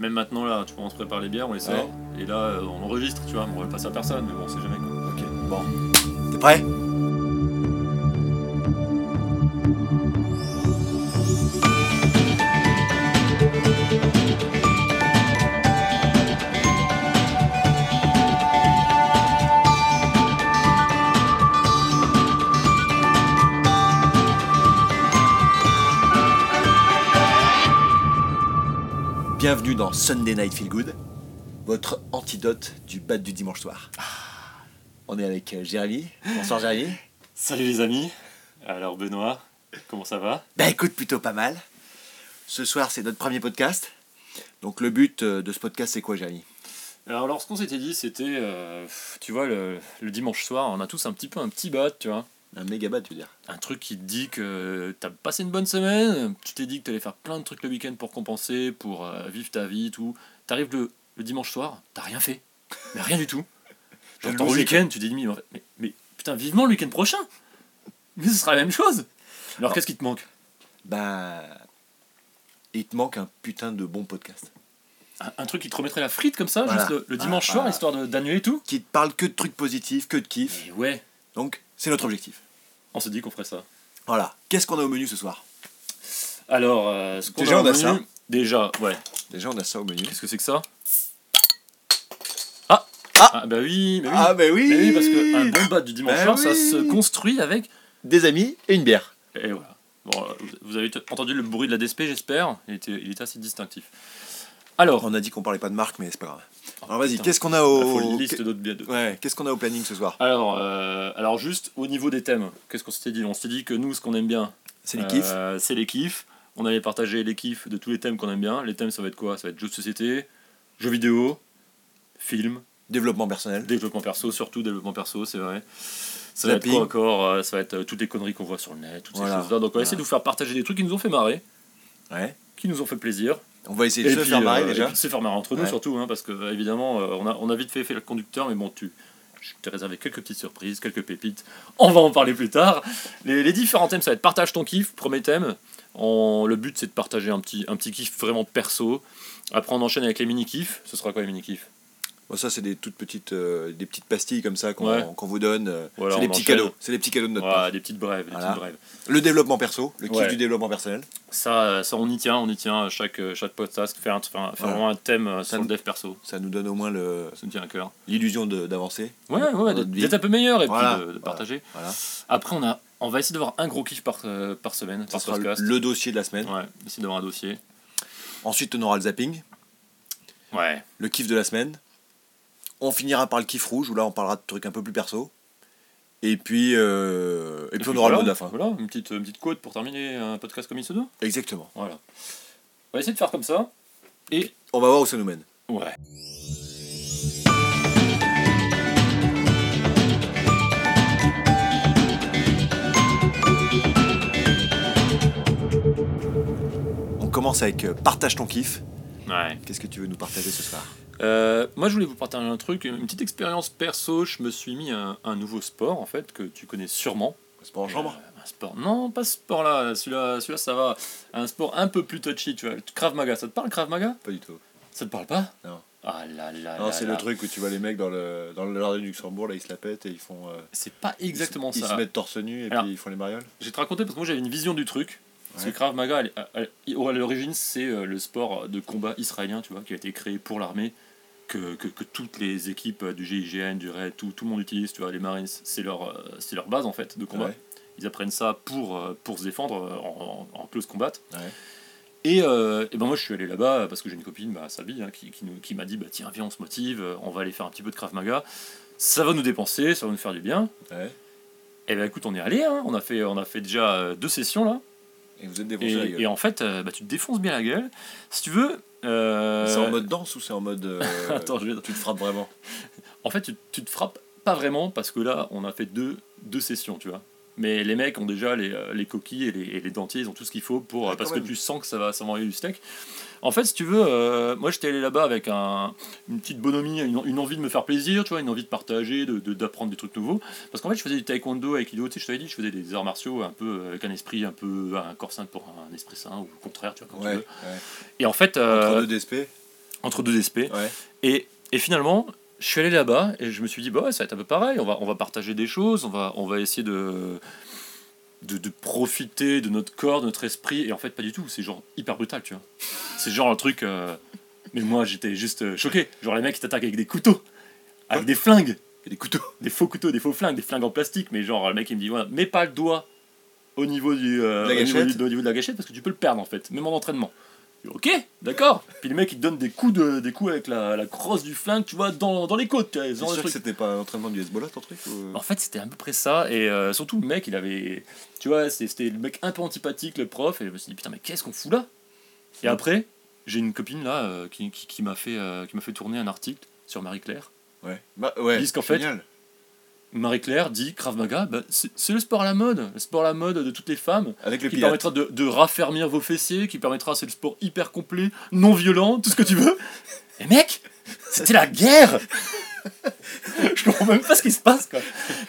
même maintenant là, tu vois, on se prépare les bières, on les sort, et là euh, on enregistre, tu vois, on va passer à personne, mais bon, on sait jamais quoi. Ok, bon. T'es prêt? Dans Sunday Night Feel Good, votre antidote du bad du dimanche soir. On est avec euh, Jérémy. Bonsoir Jérémy. Salut les amis, alors Benoît, comment ça va? Bah écoute, plutôt pas mal. Ce soir, c'est notre premier podcast. Donc le but euh, de ce podcast, c'est quoi Jérémy Alors, alors ce qu'on s'était dit, c'était, euh, tu vois, le, le dimanche soir, on a tous un petit peu un petit bat, tu vois. Un méga bad, tu veux dire Un truc qui te dit que t'as passé une bonne semaine, tu t'es dit que t'allais faire plein de trucs le week-end pour compenser, pour euh, vivre ta vie tout. T'arrives le, le dimanche soir, t'as rien fait. Mais rien du tout. Genre Le ton week-end, tu t'es dit, mais, mais, mais putain, vivement le week-end prochain Mais ce sera la même chose Alors qu'est-ce qui te manque? Bah. Il te manque un putain de bon podcast. un, un truc qui te remettrait la frite comme ça, Voilà. juste le, le dimanche Ah, soir, histoire de- d'annuler tout? Qui te parle que de trucs positifs, que de kiff. Et ouais, Donc, c'est notre objectif. on s'est dit qu'on ferait ça. Voilà. Qu'est-ce qu'on a au menu ce soir? Alors, euh, ce qu'on Déjà, a on a au ça. menu- Déjà, ouais. Déjà, on a ça au menu. Qu'est-ce que c'est que ça? Ah Ah bah oui, mais oui. Ah, bah oui Mais oui, parce qu'un bon bat du dimanche Bah soir, ça oui. se construit avec. Des amis et une bière. Et voilà. Bon, euh, vous avez entendu le bruit de la DSP, j'espère. Il était, il était assez distinctif. Alors, On a dit qu'on parlait pas de marque, mais c'est pas grave. Alors vas-y, qu'est-ce qu'on a au. liste d'autres de- Ouais, qu'est-ce qu'on a au planning ce soir? Alors, euh, alors, juste au niveau des thèmes, qu'est-ce qu'on s'était dit? On s'était dit que nous, ce qu'on aime bien, C'est les kiffs euh, c'est les kiffs. On allait partager les kiffs de tous les thèmes qu'on aime bien. Les thèmes, ça va être quoi? Ça va être jeux de société, jeux vidéo, films, Développement personnel. Développement perso, surtout développement perso, c'est vrai. Ça va être quoi encore? Euh, Ça va être toutes les conneries qu'on voit sur le net, toutes Voilà. ces choses-là. Donc on va Voilà. essayer de vous faire partager des trucs qui nous ont fait marrer, Ouais. qui nous ont fait plaisir. On va essayer de se faire marrer euh, déjà. se faire marrer entre nous Ouais. surtout, hein, parce que euh, évidemment, euh, on, a, on a vite fait, fait le conducteur, mais bon, tu, je t'ai réservé quelques petites surprises, quelques pépites. On va en parler plus tard. Les, les différents thèmes, ça va être partage ton kiff, premier thème. On- le but, c'est de partager un petit, un petit kiff vraiment perso. Après, on enchaîne avec les mini-kiffs. Ce sera quoi les mini-kiffs? Bon, ça, c'est des toutes petites, euh, des petites pastilles comme ça qu'on Ouais. vous donne. euh, Voilà, c'est des petits enchaîne. cadeaux. C'est des petits cadeaux de notre Voilà, part. des petites brèves, des Voilà. petites brèves. Le développement perso, le kiff Ouais. du développement personnel. Ça, euh, ça, on y tient, on y tient. Chaque, euh, chaque podcast fait, un, fait, un- vraiment un thème sur Ça le nous- dev perso. Ça nous donne au moins le- Ça nous tient à cœur. l'illusion d'avancer. Ouais, ouais, d'être un peu meilleur et puis de, de partager. Voilà. Après, on, a, on va essayer d'avoir un gros kiff par, euh, par semaine, Ça par sera le, podcast. le dossier de la semaine. Ouais, essayer d'avoir un dossier. Ensuite, on aura le zapping, Ouais. le kiff de la semaine. On finira par le kiff rouge, où là, on parlera de trucs un peu plus perso. Et puis, euh, et puis on aura voilà, le mot de la fin. Voilà, une petite, une petite quote pour terminer un podcast comme il se doit. Exactement. Voilà. On va essayer de faire comme ça. Et. On va voir où ça nous mène. Ouais. On commence avec euh, partage ton kiff. Ouais. Qu'est-ce que tu veux nous partager ce soir? Euh, moi, je voulais vous partager un truc, une petite expérience perso. Je me suis mis un, un nouveau sport, en fait, que tu connais sûrement. Sport en chambre Euh, un sport. Non, pas ce sport-là. Celui-là, celui-là, ça va. Un sport un peu plus touchy, tu vois. Krav Maga. Ça te parle, Krav Maga? Pas du tout. Ça te parle pas? Non. Ah là là Non, c'est le truc où tu vois les mecs dans le, dans le jardin du Luxembourg, là, ils se la pètent et ils font. euh, C'est pas exactement ils, ça. Ils se mettent torse nu et Alors. puis ils font les marioles. Je vais te raconter parce que moi j'avais une vision du truc. Parce que. Krav Maga, elle- elle- elle- à l'origine, c'est le sport de combat israélien, tu vois, qui a été créé pour l'armée, que, que, que toutes les équipes du GIGN, du RAID, tout, tout le monde utilise, tu vois, les Marines, c'est leur, euh, c'est leur base en fait de combat. Ouais. Ils apprennent ça pour, euh, pour se défendre euh, en, en, en close combat. Ouais. Et, euh, et ben moi je suis allé là-bas parce que j'ai une copine, bah, Salvi, hein, qui, qui, nous- qui m'a dit bah, tiens, viens, on se motive, on va aller faire un petit peu de Krav Maga. Ça va nous dépenser, ça va nous faire du bien. Ouais. Et ben écoute, on est allé, hein, on, a fait, on a fait déjà deux sessions là. Et vous êtes défoncé la Et, gueule. et en fait, bah, tu te défonces bien la gueule. Si tu veux. Euh, C'est en mode danse ou c'est en mode. euh, Attends, je vais- Tu te frappes vraiment? En fait, tu, tu te frappes pas vraiment parce que là, on a fait deux, deux sessions, tu vois. Mais les mecs ont déjà les, euh, les coquilles et les, et les dentiers, ils ont tout ce qu'il faut pour Ah, parce que même. tu sens que ça va, ça va envoyer du steak. En fait, si tu veux, euh, moi j'étais allé là-bas avec un, une petite bonhomie, une, une envie de me faire plaisir, tu vois, une envie de partager, de- de- d'apprendre des trucs nouveaux. Parce qu'en fait, je faisais du taekwondo avec Ido, tu sais, je t'avais dit, je faisais des arts martiaux un peu avec un esprit un peu un corps sain pour un esprit sain ou au contraire, tu vois, tu Ouais. veux. ouais. Et en fait, euh, Entre deux DSP entre deux SP. Ouais. Et, et finalement, je suis allé là-bas et je me suis dit, bah ouais, ça va être un peu pareil, on va, on va partager des choses, on va, on va essayer de, de, de profiter de notre corps, de notre esprit, et en fait, pas du tout, c'est genre hyper brutal, tu vois. C'est genre un truc. euh, Mais moi, j'étais juste euh, choqué. Genre, les mecs, ils t'attaquent avec des couteaux, avec des flingues, des couteaux. des faux couteaux, des faux flingues, des flingues en plastique, mais genre, le mec, il me dit, mets pas le doigt au niveau, du, euh, au, niveau du- au niveau de la gâchette parce que tu peux le perdre en fait, même en entraînement. Ok, d'accord. Puis le mec il te donne des coups, de, des coups avec la, la crosse du flingue, tu vois, dans, dans les côtes. C'est le sûr que c'était pas un entraînement du Hezbollah ton truc ou... En fait, c'était à peu près ça. Et euh, surtout, le mec, il avait. Tu vois, c'était le mec un peu antipathique, le prof. Et je me suis dit, putain, mais qu'est-ce qu'on fout là? Et après, j'ai une copine là euh, qui, qui, qui m'a fait, euh, qui m'a fait tourner un article sur Marie-Claire. Ouais. Bah, ouais. Ils disent qu'en fait- génial. Marie-Claire dit Krav Maga, bah, c'est le sport à la mode, le sport à la mode de toutes les femmes, Avec le qui permettra de, de raffermir vos fessiers, qui permettra, c'est le sport hyper complet, non violent, tout ce que tu veux. Et mec, c'était la guerre Je comprends même pas ce qui se passe quoi.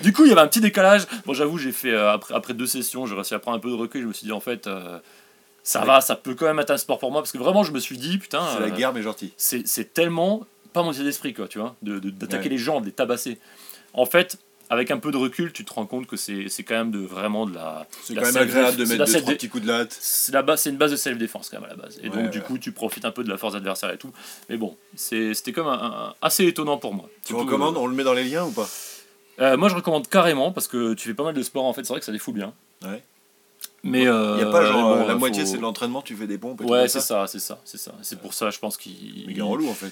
Du coup, il y avait un petit décalage. Bon, j'avoue, j'ai fait euh, après, après deux sessions, j'ai réussi à prendre un peu de recul. Je me suis dit en fait, euh, ça Ouais. va, ça peut quand même être un sport pour moi parce que vraiment, je me suis dit putain, C'est la euh, guerre mais gentil. c'est tellement pas mon état d'esprit quoi, tu vois, de- de- d'attaquer Ouais. les gens, de les tabasser. En fait, avec un peu de recul, tu te rends compte que c'est quand même de vraiment de la. C'est quand même agréable de mettre deux, petits coups de latte. c'est la base, c'est une base de self-défense quand même à la base. Et donc du coup, tu profites un peu de la force adversaire et tout. Mais bon, c'était comme assez étonnant pour moi. Tu recommandes On le met dans les liens ou pas? Euh, Moi, je recommande carrément parce que tu fais pas mal de sport en fait. C'est vrai que ça défoule bien. Ouais. Mais euh, Il y a pas genre bon, euh, la faut- moitié c'est de l'entraînement, tu fais des pompes et tout Ouais, c'est ça, c'est ça, c'est ça. C'est pour ça, je pense qu'il. Mais il est relou en fait.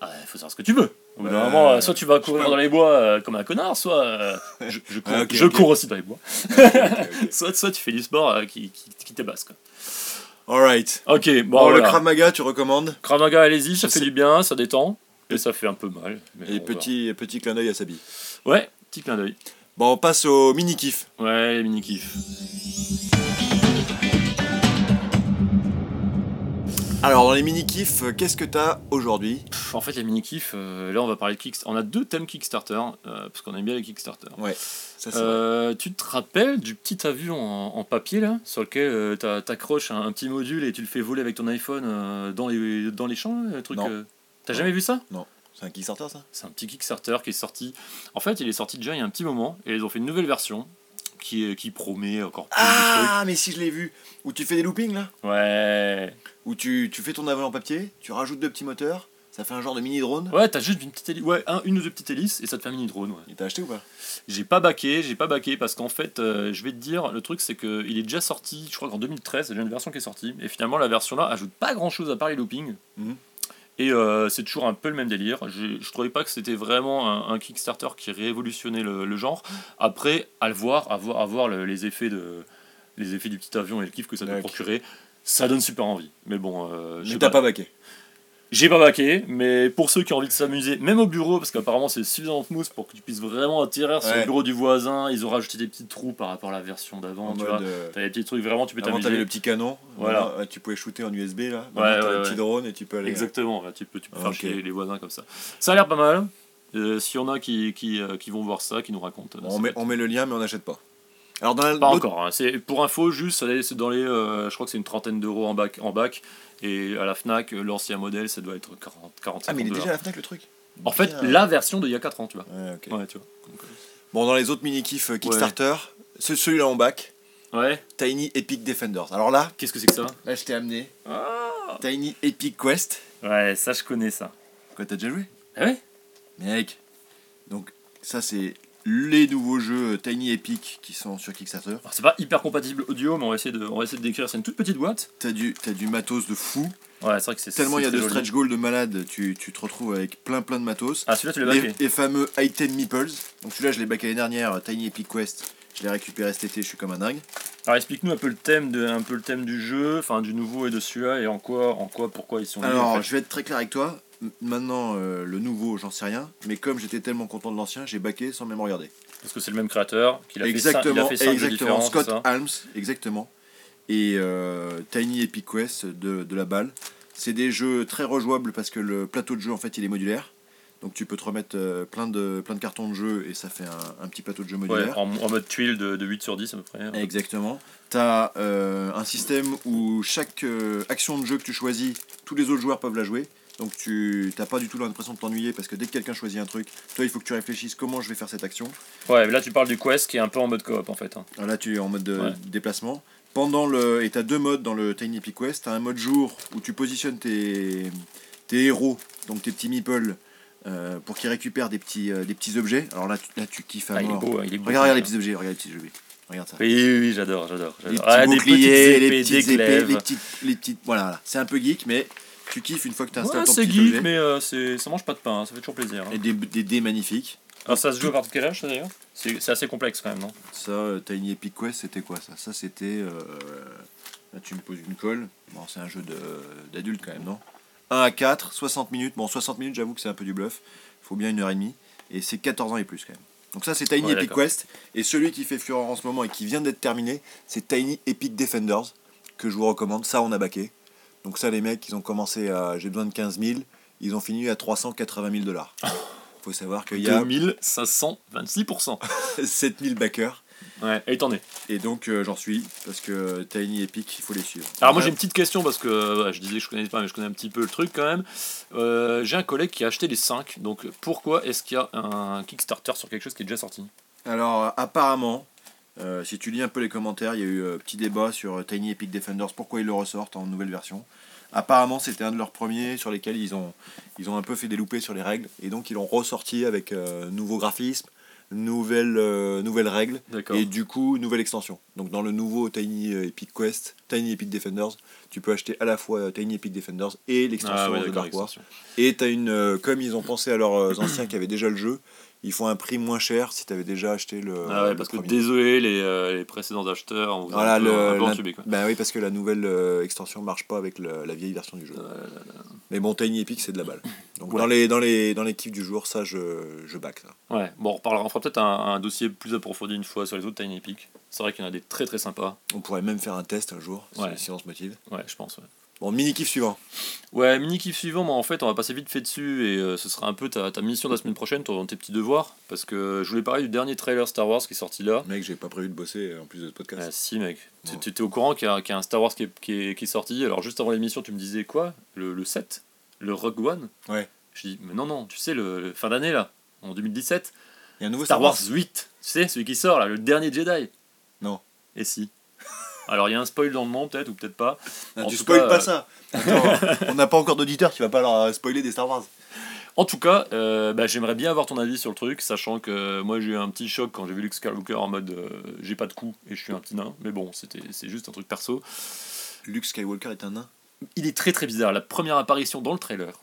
Ah, faut savoir ce que tu veux. Au bout d'un moment, euh, soit tu vas courir dans les bois euh, comme un connard, soit euh, je, je cours, Ah, je cours aussi dans les bois. Ok, ok, ok. Soit, soit tu fais du sport euh, qui, qui, t'ébasse. quoi. Alright. Ok, bon, Bon, le. Krav Maga, tu recommandes Krav Maga, allez-y, ça fait du bien, ça détend. Et ça fait un peu mal. mais Et bon, petit, petit clin d'œil à Sabi. Ouais, petit clin d'œil. Bon, on passe au mini-kiff. Ouais, les Alors, dans les mini-kiffs, euh, qu'est-ce que t'as aujourd'hui? En fait, les mini-kifs, euh, là, on va parler de Kickstarter. On a deux thèmes Kickstarter, euh, parce qu'on aime bien les Kickstarter. Ouais, ça c'est vrai. Euh, tu te rappelles du petit avion en, en papier là, sur lequel t'a- t'accroches un, un petit module et tu le fais voler avec ton iPhone dans, les, dans les champs, là, le truc Non. T'as Non. jamais vu ça? C'est un Kickstarter ça? C'est un petit Kickstarter qui est sorti. En fait, il est sorti déjà il y a un petit moment et ils ont fait une nouvelle version qui, promet encore plus Ah, mais si je l'ai vu Où tu fais des loopings là? Ouais. Où tu, tu fais ton avion en papier, tu rajoutes deux petits moteurs, ça fait un genre de mini-drone. Ouais, t'as juste une petite hélice, ouais, un- une ou deux petites hélices et ça te fait un mini drone. Ouais. Et t'as acheté ou pas? J'ai pas baqué, j'ai pas baqué parce qu'en fait, euh, je vais te dire, le truc c'est que il est déjà sorti, je crois qu'en 2013, il y a une version qui est sortie, et finalement la version là ajoute pas grand chose à part les loopings. Mhm. Et euh, c'est toujours un peu le même délire. Je, je trouvais pas que c'était vraiment un, un Kickstarter qui révolutionnait le, le genre. Après, à le voir, à voir, à voir le- les effets de les effets du petit avion et le kiff que ça doit procurer, ça donne super envie. Mais bon, euh, je t'as pas baqué. J'ai pas baqué, mais pour ceux qui ont envie de s'amuser, même au bureau, parce qu'apparemment c'est suffisamment mousse pour que tu puisses vraiment atterrir sur le bureau du voisin, ils ont rajouté des petits trous par rapport à la version d'avant, tu vois. euh, T'as des petits trucs, vraiment tu peux Avant t'amuser. t'avais le petit canon, Voilà. Ouais, tu pouvais shooter en USB là. Ouais, ouais, le petit drone et tu peux aller. Exactement, ouais, tu peux, tu peux faire chier les voisins comme ça. Ça a l'air pas mal. Euh, S'il y en a qui, qui, euh, qui vont voir ça, qui nous racontent. On, met, on met le lien mais on n'achète pas. Alors dans la- Pas encore, hein. c'est pour info, juste, c'est dans les. euh, je crois que c'est une trentaine d'euros en bac, en bac, et à la Fnac, euh, l'ancien modèle, ça doit être 40, 45 Ah mais il est déjà à la Fnac le truc. En fait, Bien. la version d'il y a 4 ans, tu vois. Ouais. Ouais, tu vois. Donc, euh, Bon dans les autres mini kiffs Kickstarter, ce- celui-là en bac, Ouais, Tiny Epic Defenders. Alors là, qu'est-ce que c'est que ça? là je t'ai amené Ah Tiny Epic Quest. Ouais, ça je connais ça. Quoi t'as déjà joué? Ah ouais? Mec. Donc ça c'est les nouveaux jeux Tiny Epic qui sont sur Kickstarter. Alors, C'est pas hyper compatible audio, mais on va essayer de, on va essayer de décrire. C'est une toute petite boîte. T'as du, t'as du matos de fou. Ouais, c'est vrai que c'est Tellement il y a de joli. stretch goals de malade, tu, tu te retrouves avec plein plein de matos. Ah, celui-là, tu l'as les, baqué. les fameux item meeples. Donc celui-là je l'ai baqué l'année dernière, Tiny Epic Quest. Je l'ai récupéré cet été, je suis comme un dingue. Alors, explique-nous un peu le thème, de, un peu le thème du jeu, enfin du nouveau et de celui-là, et en quoi, en quoi, pourquoi ils sont Alors en fait. je vais être très clair avec toi. Maintenant euh, le nouveau j'en sais rien. Mais comme j'étais tellement content de l'ancien, j'ai baqué sans même regarder. Parce que c'est le même créateur, qu'il a exactement, fait, cin- il a fait exactement. Scott Alms, exactement. Et euh, Tiny Epic Quest de, de la balle. C'est des jeux très rejouables parce que le plateau de jeu en fait il est modulaire. Donc tu peux te remettre euh, plein, de, plein de cartons de jeu et ça fait un, un petit plateau de jeu Ouais, modulaire. en, en mode tuile de, de 8 sur 10 à peu près. Exactement. Tu as un système où chaque euh, action de jeu que tu choisis, tous les autres joueurs peuvent la jouer. Donc tu n'as pas du tout l'impression de t'ennuyer parce que dès que quelqu'un choisit un truc, toi il faut que tu réfléchisses comment je vais faire cette action. Ouais, mais là tu parles du quest qui est un peu en mode coop en fait. hein. Alors Là tu es en mode de Ouais. déplacement. Pendant le, et tu as deux modes dans le Tiny Epic Quest. Tu as un mode jour où tu positionnes tes, tes héros, donc tes petits meeples, euh, pour qu'ils récupèrent des petits, euh, des petits objets. Alors là tu, là, tu kiffes à Ah, il est beau, hein, il est beau. Regarde, regarde les petits objets, regarde les petits objets. Regarde ça. Oui, oui, oui, j'adore, j'adore. Les petits Ah, des boucliers, les épées, petites les petites, les petites, voilà, voilà. c'est un peu geek, mais tu kiffes une fois que tu installes Ouais, ton c'est petit geek, objet. mais euh, c'est- ça mange pas de pain, hein, ça fait toujours plaisir. hein. Et des, des dés magnifiques. Alors ça se joue à partir de quel âge ça d'ailleurs? C'est c'est assez complexe quand même, non? Ça, euh, Tiny Epic Quest, c'était quoi ça? Ça, c'était. euh, là, tu me poses une colle. Bon, c'est un jeu de- d'adulte quand même, non? 1 à 4, 60 minutes. Bon, 60 minutes, j'avoue que c'est un peu du bluff. Il faut bien une heure et demie. Et c'est 14 ans et plus quand même. Donc, ça, c'est Tiny Ouais, Epic d'accord. Quest. Et celui qui fait fureur en ce moment et qui vient d'être terminé, c'est Tiny Epic Defenders, que je vous recommande. Ça, on a baqué. Donc, ça, les mecs, ils ont commencé à. J'ai besoin de 15 000. Ils ont fini à 380 000 dollars. faut savoir qu'il y a 2526%. 7000 backers. Ouais, et t'en es. Et donc euh, j'en suis, parce que Tiny Epic, il faut les suivre. Alors moi j'ai une petite question parce que euh, je disais que je connais pas mais je connais un petit peu le truc quand même. Euh, j'ai un collègue qui a acheté les 5 donc pourquoi est-ce qu'il y a un Kickstarter sur quelque chose qui est déjà sorti? Alors apparemment, euh, si tu lis un peu les commentaires, il y a eu un petit débat sur euh, Tiny Epic Defenders, pourquoi ils le ressortent en nouvelle version. Apparemment c'était un de leurs premiers sur lesquels ils ont, ils ont un peu fait des loupés sur les règles, et donc ils l'ont ressorti avec euh, nouveau graphisme, nouvelles, euh, nouvelles règles, et du coup nouvelle extension. Donc dans le nouveau Tiny Epic Quest, Tiny Epic Defenders, tu peux acheter à la fois euh, Tiny Epic Defenders et l'extension Ah ouais, de Dark Wars. extension. Et t'as une, euh, comme ils ont pensé à leurs euh, anciens qui avaient déjà le jeu, ils font un prix moins cher si t'avais déjà acheté le. Ah ouais, le parce que désolé les, euh, les précédents acheteurs Voilà, le, un quoi. bah oui, parce que la nouvelle euh, extension marche pas avec le- la vieille version du jeu. Mais bon, Tiny Epic, c'est de la balle. Donc Ouais. dans les dans les dans l'équipe du jour, ça je je back ça. Ouais, bon on reparlera, on fera peut-être un, un dossier plus approfondi une fois sur les autres Tiny Epic. C'est vrai qu'il y en a des très très sympas. On pourrait même faire un test un jour si- Ouais. si, on se motive. Ouais, je pense. Ouais. Bon, mini kiff suivant. Ouais, mini kiff suivant, mais en fait, on va passer vite fait dessus et euh, ce sera un peu ta, ta mission de la semaine prochaine, ton, tes petits devoirs. Parce que je voulais parler du dernier trailer Star Wars qui est sorti là. Mec, j'ai pas prévu de bosser euh, en plus de ce Ah, podcast. si, mec. Tu- Bon. Tu étais au courant qu'il y, a qu'il y a un Star Wars qui est, qui est- qui est sorti. Alors, juste avant l'émission, tu me disais quoi? Le, le 7 Le Rogue One? Ouais. Je dis, mais non, non, tu sais, le, le fin d'année là, en 2017, Il y a un nouveau Star Wars 8, tu sais, celui qui sort là, le dernier Jedi. Non. Et si? Alors, il y a un spoil dans le nom, peut-être, ou peut-être pas. Non, En tu spoil cas, pas euh, ça. Attends, on n'a pas encore d'auditeur qui va pas leur euh, spoiler des Star Wars. En tout cas, euh, bah, j'aimerais bien avoir ton avis sur le truc, sachant que moi j'ai eu un petit choc quand j'ai vu Luke Skywalker en mode euh, j'ai pas de cou et je suis un petit nain, mais bon, c'était c'est juste un truc perso. Luke Skywalker est un nain? Il est très très bizarre, la première apparition dans le trailer,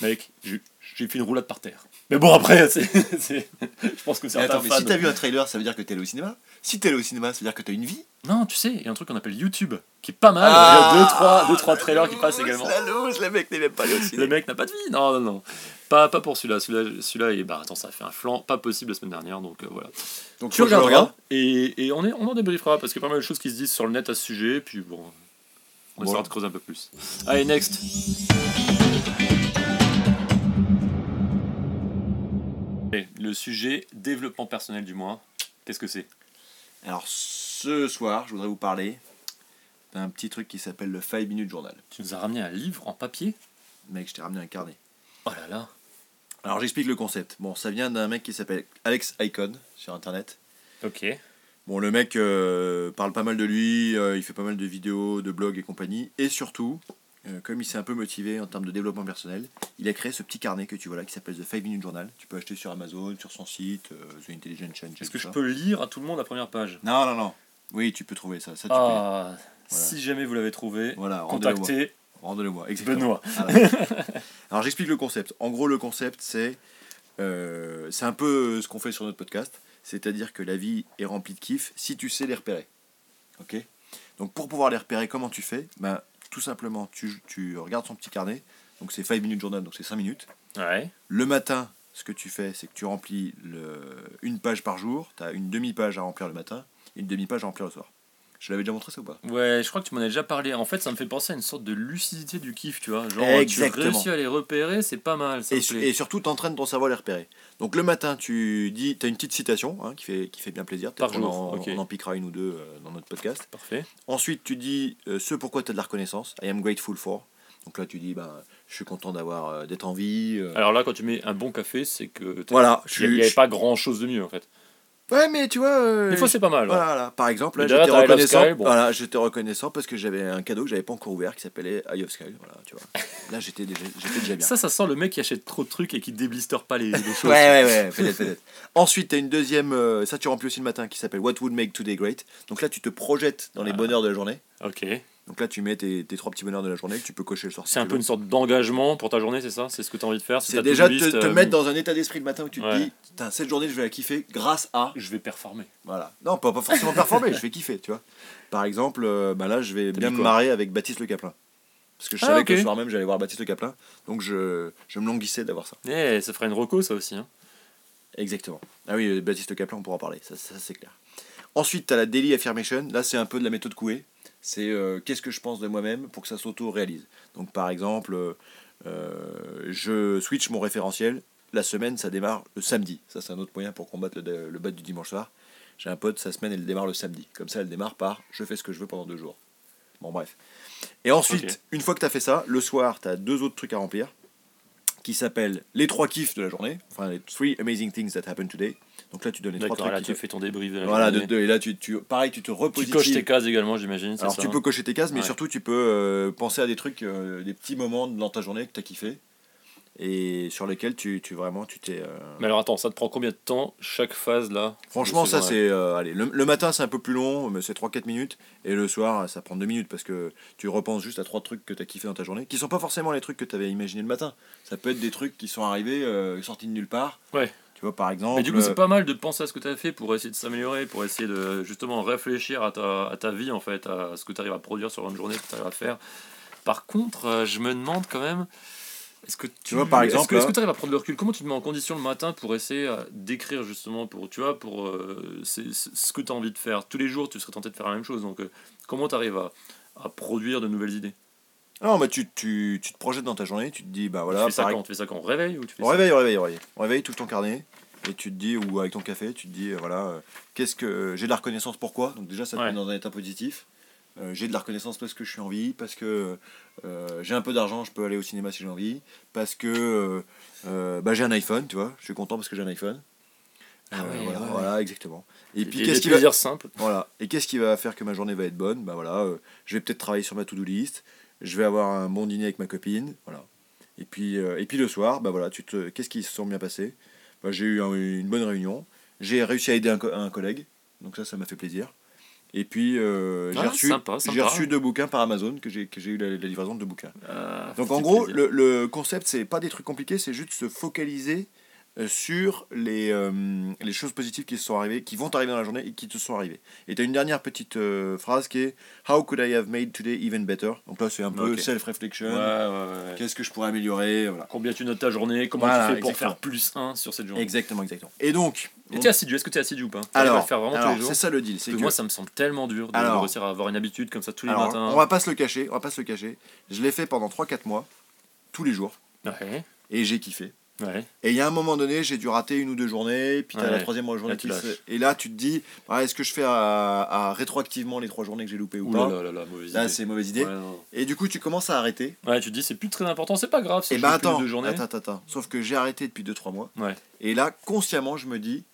mec, j'ai fait une roulade par terre. Mais bon, après, c'est, c'est- je pense que certains attends, mais fans. si t'as vu un trailer, ça veut dire que t'es allé au cinéma? Si t'es allé au cinéma, ça veut dire que t'as une vie? Non, tu sais, il y a un truc qu'on appelle YouTube qui est pas mal. il y a deux trois, deux, trois trailers qui passent également. La loose, le mec n'est même pas allé au Le cinéma. mec n'a pas de vie Non, non, non. Pas, pas pour celui-là. Celui-là, celui-là est- bah, attends, ça a fait un flanc pas possible la semaine dernière, donc euh, voilà. Donc Tu le regarderas regarde. et, et on, est, on en débriefera parce qu'il y a pas mal de choses qui se disent sur le net à ce sujet. Puis bon, on Bon. essaiera de creuser un peu plus. Allez, next. Le sujet développement personnel du mois, qu'est-ce que c'est? Alors ce soir, je voudrais vous parler d'un petit truc qui s'appelle le 5 Minute Journal. Tu nous as ramené un livre en papier? Mec, je t'ai ramené un carnet. Oh là là Alors j'explique le concept. Bon, ça vient d'un mec qui s'appelle Alex Icon sur internet. Ok. Bon, le mec euh, parle pas mal de lui, euh, il fait pas mal de vidéos, de blogs et compagnie. Et surtout, euh, comme il s'est un peu motivé en termes de développement personnel, il a créé ce petit carnet que tu vois là qui s'appelle The 5 Minute Journal. Tu peux acheter sur Amazon, sur son site, euh, The Intelligent Change. Est-ce que je ça. peux lire à tout le monde la première page? Non, non, non. Oui, tu peux trouver ça. ça tu peux. Ah, Voilà. si jamais vous l'avez trouvé, Voilà, contactez Rendez-le-moi. Benoît. Voilà. Alors j'explique le concept. En gros, le concept, c'est euh, c'est un peu ce qu'on fait sur notre podcast. C'est-à-dire que la vie est remplie de kiffs si tu sais les repérer. Ok? Donc pour pouvoir les repérer, comment tu fais? Ben, Tout simplement, tu, tu regardes son petit carnet. Donc c'est 5 minutes journal, donc c'est 5 minutes. Ouais. Le matin, ce que tu fais, c'est que tu remplis le, une page par jour. Tu as une demi-page à remplir le matin et une demi-page à remplir le soir. Je l'avais déjà montré ça ou pas Ouais, je crois que tu m'en as déjà parlé. En fait, ça me fait penser à une sorte de lucidité du kiff, tu vois. Genre, Exactement. tu réussis à les repérer, c'est pas mal. Ça et, su- et surtout, t'entraînes ton cerveau à les repérer. Donc le matin, tu dis, t'as une petite citation hein, qui, fait, qui fait bien plaisir. Par jour, en-. On en piquera une ou deux euh, dans notre podcast. Parfait. Ensuite, tu dis euh, ce pourquoi tu as de la reconnaissance. I am grateful for. Donc là, tu dis, ben, je suis content d'avoir euh, d'être en vie. euh. Alors là, quand tu mets un bon café, c'est que. voilà. Il n'y avait pas grand chose de mieux en fait. Ouais, mais tu vois. euh, Des fois, c'est pas mal. ouais. Voilà, par exemple, là, j'étais t'as reconnaissant. Sky, bon. Voilà, j'étais reconnaissant parce que j'avais un cadeau que j'avais pas encore ouvert qui s'appelait Eye of Sky. Voilà, tu vois. Là, j'étais déjà, j'étais déjà bien. Ça, ça sent le mec qui achète trop de trucs et qui déblister pas les, les choses. Ouais, ouais, ouais, peut-être, peut-être. Ensuite, tu as une deuxième, euh, ça tu remplis aussi le matin, qui s'appelle What Would Make Today Great. Donc là, tu te projettes dans les Ah. bonheurs de la journée. Ok. Donc là, tu mets tes, tes trois petits bonheurs de la journée que tu peux cocher le soir. C'est un peu une sorte d'engagement pour ta journée, c'est ça? C'est ce que tu as envie de faire C'est déjà te, euh, mettre dans un état d'esprit le matin où tu te Ouais. dis, Putain, cette journée, je vais la kiffer grâce à. Je vais performer. Voilà. Non, pas, pas forcément performer, je vais kiffer, tu vois. Par exemple, euh, bah là, je vais bien me marrer avec Baptiste Le Caplin. Parce que je Ah, savais que le soir même, j'allais voir Baptiste Le Caplin. Donc je, je me languissais d'avoir ça. Eh, ça ferait une reco, ça aussi. Hein. Exactement. Ah oui, euh, Baptiste Le Caplin, on pourra en parler, ça, ça, c'est clair. Ensuite, tu as la daily affirmation. Là, c'est un peu de la méthode Coué. C'est euh, qu'est-ce que je pense de moi-même pour que ça s'auto-réalise. Donc, par exemple, euh, euh, je switch mon référentiel. La semaine, ça démarre le samedi. Ça, c'est un autre moyen pour combattre le, le bot du dimanche soir. J'ai un pote, sa semaine, elle démarre le samedi. Comme ça, elle démarre par je fais ce que je veux pendant deux jours. Bon, bref. Et ensuite, une fois que tu as fait ça, le soir, tu as deux autres trucs à remplir qui s'appellent les trois kiffs de la journée. Enfin, les three amazing things that happened today. Donc là, tu donnes les trois trucs. là, tu te- fais ton débrief de la Voilà, de, de- et là, tu, tu, pareil, tu te Tu repositives. coches tes cases également, j'imagine. Alors, ça, tu hein. peux cocher tes cases, mais Ouais. surtout, tu peux euh, penser à des trucs, euh, des petits moments dans ta journée que tu as kiffé et sur lesquels tu, tu vraiment, tu t'es. euh, Mais alors attends, ça te prend combien de temps chaque phase là Franchement, ça, c'est. euh, allez, le, le matin, c'est un peu plus long, mais c'est 3-4 minutes. Et le soir, ça prend 2 minutes parce que tu repenses juste à trois trucs que tu as kiffé dans ta journée, qui sont pas forcément les trucs que tu avais imaginé le matin. Ça peut être des trucs qui sont arrivés, euh, sortis de nulle part. Ouais. Tu vois, par exemple. Mais du coup, c'est pas mal de penser à ce que tu as fait pour essayer de s'améliorer, pour essayer de justement réfléchir à ta, à ta vie, en fait, à ce que tu arrives à produire sur une journée, que tu arrives à faire. Par contre, euh, je me demande quand même, est-ce que tu, vois, par exemple, que, est-ce que tu arrives à prendre le recul? Comment tu te mets en condition le matin pour essayer euh, d'écrire justement, pour, tu vois, pour euh, ce que tu as envie de faire? Tous les jours, tu serais tenté de faire la même chose. Donc, euh, comment tu arrives à, à produire de nouvelles idées? Non, mais tu, tu, tu te projettes dans ta journée, tu te dis, bah voilà. Tu fais ça quand Tu fais ça quand? On réveille ou tu fais Au ça réveil, au réveil, au réveil. Au réveil, tout ton carnet. Et tu te dis, ou avec ton café, tu te dis, euh, voilà, euh, qu'est-ce que j'ai de la reconnaissance pourquoi? Donc déjà, ça te Ouais. met dans un état positif. Euh, j'ai de la reconnaissance parce que je suis en vie, parce que euh, j'ai un peu d'argent, je peux aller au cinéma si j'ai envie, parce que euh, euh, bah, j'ai un iPhone, tu vois, je suis content parce que j'ai un iPhone. Ah Euh, ouais, voilà, ouais, ouais. voilà, exactement. Et puis qu'est-ce qui va simples. voilà. Et qu'est-ce qui va faire que ma journée va être bonne? Bah voilà, euh, je vais peut-être travailler sur ma to-do list. Je vais avoir un bon dîner avec ma copine. Voilà. Et puis, euh, et puis le soir, bah voilà, tu te, qu'est-ce qui se sont bien passé bah, J'ai eu un- une bonne réunion. J'ai réussi à aider un, co- un collègue. Donc ça, ça m'a fait plaisir. Et puis euh, j'ai Ah, reçu, sympa, sympa. j'ai reçu deux bouquins par Amazon que j'ai que j'ai eu la, la livraison de deux bouquins. Ah, Donc en gros, le, le concept, c'est pas des trucs compliqués, c'est juste se focaliser sur les, euh, les choses positives qui se sont arrivées, qui vont arriver dans la journée et qui te sont arrivées. Et tu as une dernière petite euh, phrase qui est How could I have made today even better? Donc là, c'est un peu self-reflection. Ouais, ouais, ouais. Qu'est-ce que je pourrais améliorer? Voilà. Combien tu notes ta journée? Comment Voilà, tu fais pour exactement. faire plus 1 sur cette journée? Exactement, exactement. Et donc, Et t'es assidu Est-ce que t'es assidu ou pas? Alors, faire vraiment alors, c'est ça le deal. C'est que que, moi, ça me semble tellement dur de, réussir à avoir une habitude comme ça tous les alors, matins. on va pas se le cacher, on va pas se le cacher. Je l'ai fait pendant 3-4 mois, tous les jours, et j'ai kiffé. Ouais. Et il y a un moment donné, j'ai dû rater une ou deux journées, puis tu as la troisième journée Là, qui se-. Et là, tu te dis, ah, est-ce que je fais à, à rétroactivement les trois journées que j'ai loupées ou Ouh pas là là là mauvaise idée. c'est mauvaise idée. Ouais. Et du coup, tu commences à arrêter. Ouais, tu te dis c'est plus très important, c'est pas grave si et ben fais plus de attends, deux journées. attends, attends. Sauf que j'ai arrêté depuis 2-3 mois. Et là, consciemment, je me dis,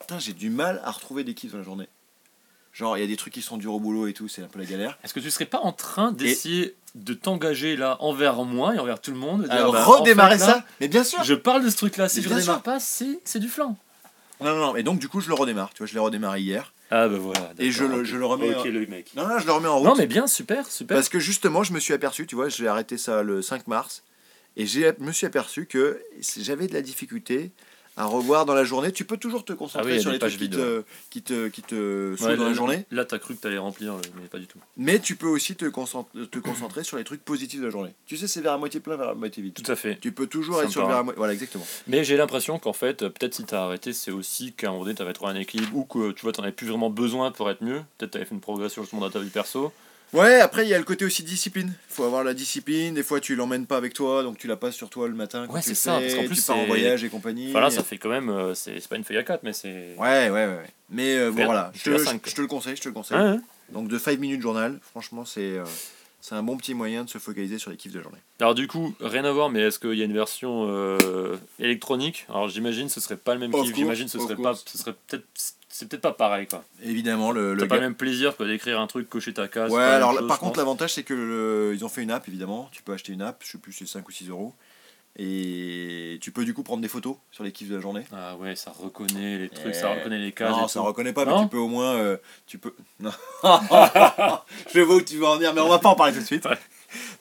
putain, j'ai du mal à retrouver des kiffs dans la journée. Genre, il y a des trucs qui sont durs au boulot et tout, c'est un peu la galère. Est-ce que tu serais pas en train d'essayer de t'engager là envers moi et envers tout le monde de dire, Alors, bah, en redémarrer fait, là, ça Mais bien sûr Je parle de ce truc là, si Mais je redémarre sûr. pas, c'est c'est du flan. Non, non, non. Et donc, du coup, je le redémarre. Tu vois, je l'ai redémarré hier. Ah bah voilà. Et je le- je le remets Ok en- le mec. Non, non, je le remets en route. Non mais bien, super, super. Parce que justement, je me suis aperçu, tu vois, j'ai arrêté ça le 5 mars, et j'ai me suis aperçu que j'avais de la difficulté à revoir dans la journée. Tu peux toujours te concentrer Ah oui, sur les trucs qui te, qui te, qui te dans la journée. Là, t'as cru que t'allais remplir, euh, mais pas du tout. Mais tu peux aussi te concentrer, te concentrer sur les trucs positifs de la journée. Tu sais, c'est vers à moitié plein, vers à moitié vide. Tout à fait. Tu peux toujours être sur Sympa. vers à moitié. Voilà, exactement. Mais j'ai l'impression qu'en fait, euh, peut-être si t'as arrêté, c'est aussi qu'à un moment donné, t'avais trouvé un équilibre ou que tu vois, t'en avais plus vraiment besoin pour être mieux. Peut-être t'avais fait une progression justement dans ta vie perso. Ouais, après, il y a le côté aussi discipline. Il faut avoir la discipline. Des fois, tu l'emmènes pas avec toi, donc tu la passes sur toi le matin. Quand Ouais, c'est ça, parce qu'en plus, tu pars en voyage et compagnie. Enfin là, ça fait quand même. euh, c'est pas une feuille à 4, mais c'est. Ouais, ouais, ouais. Mais euh, bon, voilà, je te, je te le conseille, je te le conseille. Donc, de 5 minutes journal, franchement, c'est euh, c'est un bon petit moyen de se focaliser sur les kiffs de journée. Alors du coup, rien à voir, mais est-ce qu'il y a une version euh, électronique? Alors j'imagine ce serait pas le même kiff, j'imagine ce serait pas, ce serait peut-être, c'est peut-être pas pareil quoi. Évidemment, le, pas le même plaisir que d'écrire un truc, cocher ta case. Ouais, alors chose, par contre, l'avantage, c'est que le- ils ont fait une app, évidemment. Tu peux acheter une app, je sais plus, c'est 5 ou 6 euros. Et tu peux du coup prendre des photos sur les kiffs de la journée. Ah ouais, ça reconnaît les trucs, Eh, ça reconnaît les cases. non, et ça tout. reconnaît pas, mais Non tu peux au moins. euh, tu peux. Non. je vois où tu veux en venir, mais on va pas en parler tout de suite. Ouais.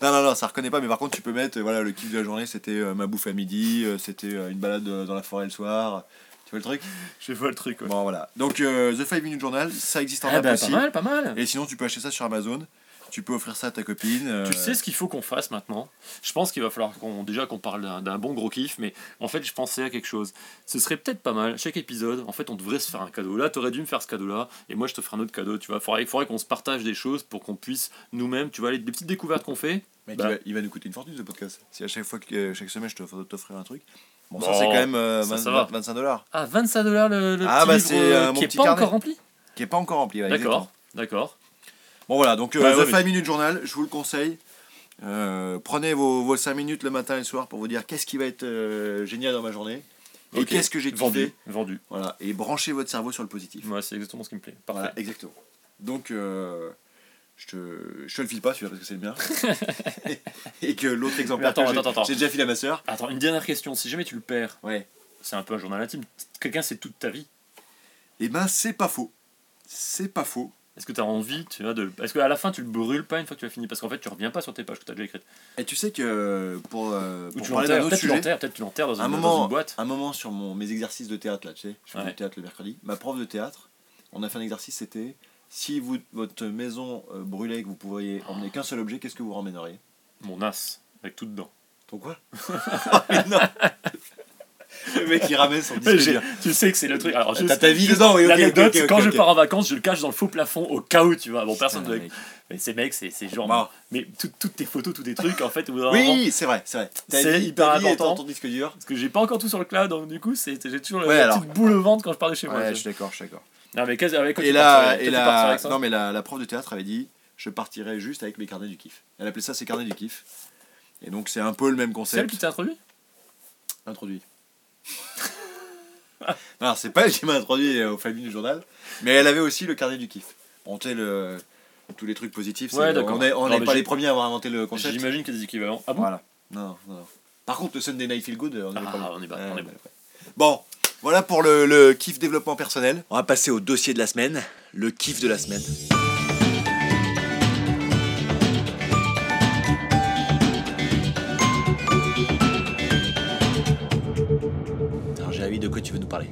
Non, non, non, ça reconnaît pas, mais par contre, tu peux mettre euh, voilà, le kiff de la journée, c'était euh, ma bouffe à midi, euh, c'était euh, une balade dans la forêt le soir. Tu vois le truc? Je vois le truc. Ouais. Bon, voilà. Donc, euh, The 5 Minute Journal, ça existe en Ah app bah, pas mal, pas mal. Et sinon, tu peux acheter ça sur Amazon. Tu peux offrir ça à ta copine. euh, Tu sais ce qu'il faut qu'on fasse maintenant? Je pense qu'il va falloir qu'on déjà qu'on parle d'un bon gros kiff, mais en fait je pensais à quelque chose. Ce serait peut-être pas mal. Chaque épisode, en fait, on devrait se faire un cadeau. Là, t'aurais dû me faire ce cadeau-là, et moi je te ferai un autre cadeau. Tu vois, il faudrait qu'on se partage des choses pour qu'on puisse nous-mêmes, tu vois, les, les petites découvertes qu'on fait. Bah. il, va, il va nous coûter une fortune ce podcast. Si à chaque fois que euh, chaque semaine je t'offre- t'offrirai un truc. Bon, ça c'est quand même euh, ça, 20 ça va. 25 dollars. Ah, 25 dollars le, le Ah, petit bah, livre c'est, euh, euh, qui est petit pas carnet. encore rempli. Qui est pas encore rempli. ouais, D'accord, d'accord. Bon voilà, donc euh, Ouais, The ouais, 5 Minute Journal, je vous le conseille. Euh, prenez vos, vos 5 minutes le matin et le soir pour vous dire qu'est-ce qui va être euh, génial dans ma journée. Et qu'est-ce que j'ai kiffé. Vendu, vendu. Voilà, et branchez votre cerveau sur le positif. Moi, c'est exactement ce qui me plaît. Parfait. Voilà, exactement. Donc, euh, je, te, je te le file pas celui-là parce que c'est le mien. et que l'autre exemplaire, attends, que j'ai- attends, attends. j'ai déjà filé à ma soeur. Attends, une dernière question. Si jamais tu le perds, Ouais. c'est un peu un journal intime. Quelqu'un, c'est toute ta vie. Et ben, c'est pas faux. C'est pas faux. Est-ce que tu as envie, tu vois, de... Est-ce qu'à la fin, tu le brûles pas une fois que tu as fini? Parce qu'en fait, tu reviens pas sur tes pages que tu as déjà écrites. Et tu sais que pour, euh, Ou pour tu parler d'un l'enterres, autre peut-être tu sujet, l'enterres, peut-être tu l'enterres dans, un une- dans moment, une boîte. un moment sur mon, mes exercices de théâtre, là, tu sais, je fais Ouais. du théâtre le mercredi, ma prof de théâtre, on a fait un exercice, c'était si vous, votre maison euh, brûlait et que vous pourriez emmener qu'un seul objet, qu'est-ce que vous ramèneriez? Mon as, avec tout dedans. Ton quoi? Mais non Le mec il ramène son disque dur. tu sais que c'est le truc. Alors, T'as ta vie dedans, oui, ok, L'anecdote, ok, ok, quand je pars en vacances, je le cache dans le faux plafond au cas où, tu vois. Bon, personne Putain, ne. Mais ces mecs, c'est c'est genre. Bon. Mais tout- toutes tes photos, tous tes trucs, en fait, Oui, c'est vrai, c'est vrai. C'est hyper important. ton disque dur. Parce que j'ai pas encore tout sur le cloud, donc du coup, c'est- j'ai toujours la- Ouais, la alors. petite boule au ventre quand je pars de chez moi. Ouais, je suis d'accord, je suis d'accord. Non, mais qu'est-ce avec Et là, et la, non mais la, la prof de théâtre avait dit, je partirais juste avec mes carnets du kiff. Elle appelait ça ses carnets du kiff. Et donc c'est un peu le même C'est elle concept. qui t'a introduit? Introduit. non, alors, c'est pas elle qui m'a introduit euh, au famille du journal, mais elle avait aussi le carnet du kiff. Bon, tu sais, le, tous les trucs positifs, Ouais, on n'est on pas les premiers à avoir inventé le concept. J'imagine qu'il y a des équivalents. Ah bon? Voilà. Non, non, non. Par contre, le Sunday Night Feel Good, on est Ah, pas on est pas- on est. Bon, voilà pour le, le kiff développement personnel. On va passer au dossier de la semaine, le kiff de la semaine. Alors, j'ai envie de quoi tu veux nous parler?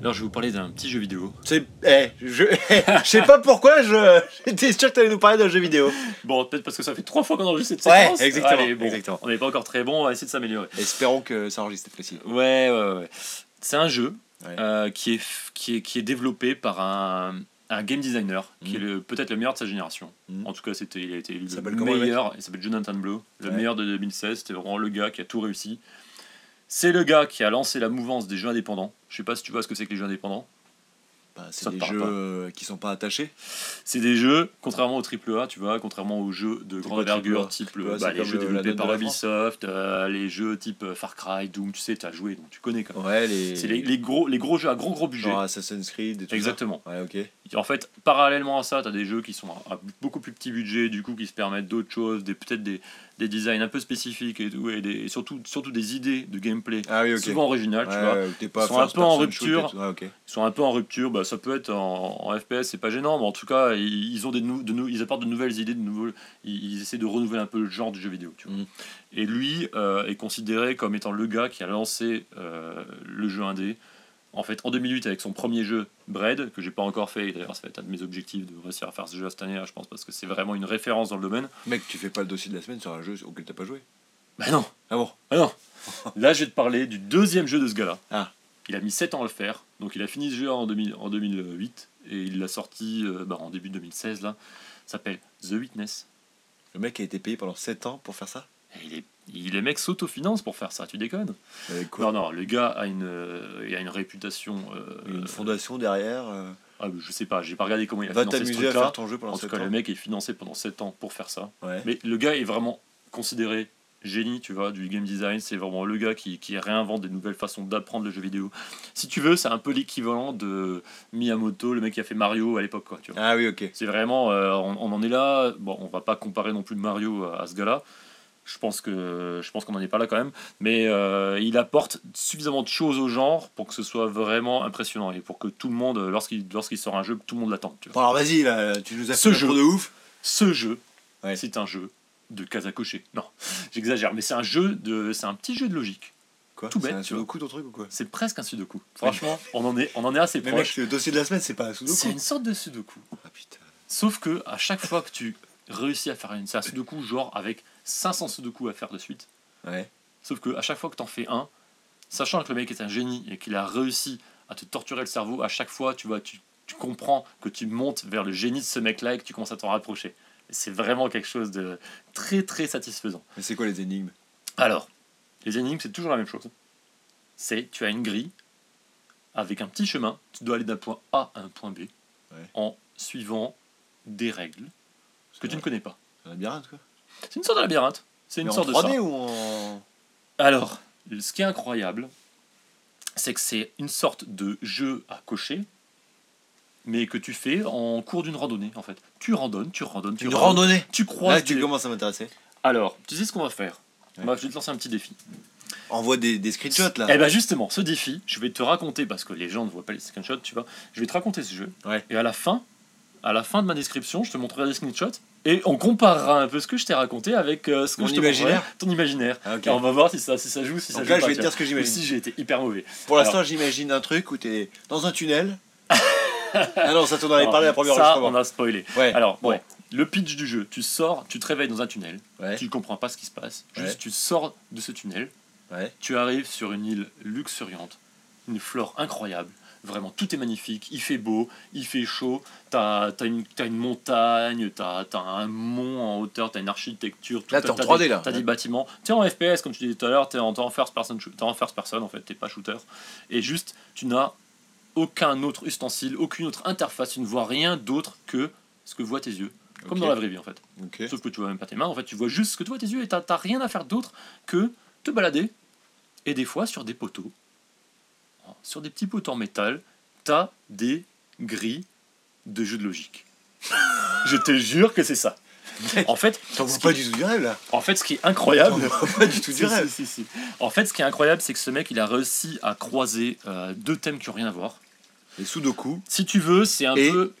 Alors, je vais vous parler d'un petit jeu vidéo. C'est. Eh, je. Je sais pas pourquoi je. J'étais sûr que tu allais nous parler d'un jeu vidéo. Bon, peut-être parce que ça fait trois fois qu'on enregistre cette Ouais, séquence. exactement, Allez, bon, exactement. On n'est pas encore très bon, on va essayer de s'améliorer. Espérons que ça enregistre cette fois-ci. Ouais, ouais, ouais. C'est un jeu Ouais. euh, qui, est, qui, est, qui est développé par un, un game designer qui est le- peut-être le meilleur de sa génération. Mhm. En tout cas, c'était, il a été le meilleur. Il s'appelle Jonathan Blow, le Ouais. meilleur de 2016. C'était vraiment le gars qui a tout réussi. C'est le gars qui a lancé la mouvance des jeux indépendants. Je sais pas si tu vois ce que c'est que les jeux indépendants. Bah, c'est des jeux pas. euh, qui sont pas attachés. C'est des jeux, contrairement au AAA, tu vois, contrairement aux jeux de grande envergure, type AAA, bah, c'est les jeux développés par. Ubisoft, euh, les jeux type euh, Far Cry, Doom, tu sais, tu as joué, donc tu connais quand même. Ouais, les. C'est les, les gros, les gros jeux à gros gros budget. Genre Assassin's Creed et tout Exactement. ça. Ouais. En fait, parallèlement à ça, tu as des jeux qui sont à, à beaucoup plus petit budget, du coup, qui se permettent d'autres choses, des peut-être des, des designs un peu spécifiques et, tout, et, des- et surtout, surtout des idées de gameplay Ah oui, souvent originales, tu Ouais, vois. pas Ils sont un peu en rupture. Ah, ok. Ils sont un peu en rupture, bah, ça peut être en, en FPS, c'est pas gênant, mais en tout cas, ils, ils ont des nou- de nou- ils apportent de nouvelles idées, de nouveaux, ils, ils essaient de renouveler un peu le genre du jeu vidéo. Tu vois. Mhm. Et lui euh, est considéré comme étant le gars qui a lancé euh, le jeu indé. En fait, en 2008, avec son premier jeu, Bread, que j'ai pas encore fait, et d'ailleurs, ça va être un de mes objectifs de réussir à faire ce jeu cette année, là, je pense, parce que c'est vraiment une référence dans le domaine. Mec, tu fais pas le dossier de la semaine sur un jeu auquel t'as pas joué? Bah non, Ah bon? Ah non Là, je vais te parler du deuxième jeu de ce gars-là. Ah. Il a mis 7 ans à le faire. Donc, il a fini ce jeu en, 2000 en 2008. Et il l'a sorti euh, bah, en début 2016. là. S'appelle The Witness. Le mec a été payé pendant 7 ans pour faire ça? Il est, il, les mecs s'autofinancent pour faire ça. Tu déconnes Non, non, le gars a une, euh, il a une réputation. euh, Une fondation derrière euh, ah, je sais pas, j'ai pas regardé comment il a Va financé ce t'amuser à faire ton jeu pendant En tout 7 cas, ans le mec est financé pendant 7 ans pour faire ça. Ouais. Mais le gars est vraiment considéré génie, tu vois, du game design. C'est vraiment le gars qui, qui réinvente des nouvelles façons d'apprendre le jeu vidéo. Si tu veux, c'est un peu l'équivalent de Miyamoto, le mec qui a fait Mario à l'époque, quoi. Tu vois. Ah oui, ok. C'est vraiment, euh, on, on en est là. Bon, on va pas comparer non plus Mario à, à ce gars-là. Je pense que je pense qu'on n'en est pas là quand même, mais euh, il apporte suffisamment de choses au genre pour que ce soit vraiment impressionnant et pour que tout le monde, lorsqu'il lorsqu'il sort un jeu, tout le monde l'attend. tu vois. Bon alors vas-y, là, tu nous as Ce fait jeu. de ouf. Ce jeu, Ouais. c'est un jeu de case à cocher. Non, j'exagère, mais c'est un jeu de, c'est un petit jeu de logique. Quoi? Tout C'est bête, un tu vois. sudoku ton truc ou quoi? C'est presque un sudoku. Franchement, on en est, on en est assez Mais mec, proche. le dossier de la semaine, c'est pas un C'est sudoku. une sorte de sudoku. Ah putain. Sauf que à chaque fois que tu réussis à faire une, c'est un sudoku genre avec 500 sudoku à faire de suite. Ouais. Sauf que à chaque fois que t'en fais un, sachant que le mec est un génie et qu'il a réussi à te torturer le cerveau, à chaque fois, tu vois, tu, tu comprends que tu montes vers le génie de ce mec-là et que tu commences à t'en rapprocher. C'est vraiment quelque chose de très très satisfaisant. Mais c'est quoi les énigmes? Alors, les énigmes, c'est toujours la même chose. C'est, tu as une grille avec un petit chemin, tu dois aller d'un point A à un point B Ouais. en suivant des règles que tu ne connais pas. Un labyrinthe quoi C'est une sorte de labyrinthe. C'est une Mais sorte en de 3D ça. ou en. Alors, ce qui est incroyable, c'est que c'est une sorte de jeu à cocher, mais que tu fais en cours d'une randonnée, en fait. Tu randonnes, tu randonnes, tu Une randonnes, randonnée tu Là, croises tu des- commences à m'intéresser. Alors, tu sais ce qu'on va faire Ouais. Bah, Je vais te lancer un petit défi. Envoie des, des screenshots là. Eh ben justement, ce défi, je vais te raconter, parce que les gens ne voient pas les screenshots, tu vois, je vais te raconter ce jeu. Ouais. Et à la fin, à la fin de ma description, je te montrerai des screenshots, et on comparera un peu ce que je t'ai raconté avec euh, ce que Mon je te imaginaire montrerai, ton imaginaire. Ah. Et on va voir si ça, si ça joue, si ça Donc joue là, je vais te tu dire ce que j'imagine. Si j'ai été hyper mauvais. Pour l'instant, j'imagine un truc où t'es dans un tunnel. ah non, ça t'en avait parlé la première Ça, enregistrement. on a spoilé. Ouais. Alors, bon. ouais. Le pitch du jeu, tu sors, tu te réveilles dans un tunnel, Ouais. tu comprends pas ce qui se passe, juste Ouais. tu sors de ce tunnel, Ouais. tu arrives sur une île luxuriante, une flore incroyable, vraiment tout est magnifique, il fait beau, il fait chaud, t'as as une, une montagne, t'as as un mont en hauteur, t'as une architecture, tout, Là, t'es en t'as 3D, des- là. T'as des bâtiments, t'es en FPS comme tu disais tout à l'heure, t'es en, en first person, t'es en first person en fait, t'es pas shooter, et juste tu n'as aucun autre ustensile, aucune autre interface, tu ne vois rien d'autre que ce que voient tes yeux. Comme Ok. dans la vraie vie en fait. Ok. Sauf que tu vois même pas tes mains, en fait, tu vois juste ce que tu vois tes yeux et t'as rien à faire d'autre que te balader. Et des fois, sur des poteaux, sur des petits poteaux en métal, t'as des grilles de jeux de logique. Je te jure que c'est ça. En fait, T'en qui- pas du tout du rêve là. en fait, ce qui est incroyable, vois pas du tout Si, du rêve. si, si, si. En fait, ce qui est incroyable, c'est que ce mec, il a réussi à croiser euh, deux thèmes qui ont rien à voir. Les Sudoku, Si tu veux, c'est un Et- peu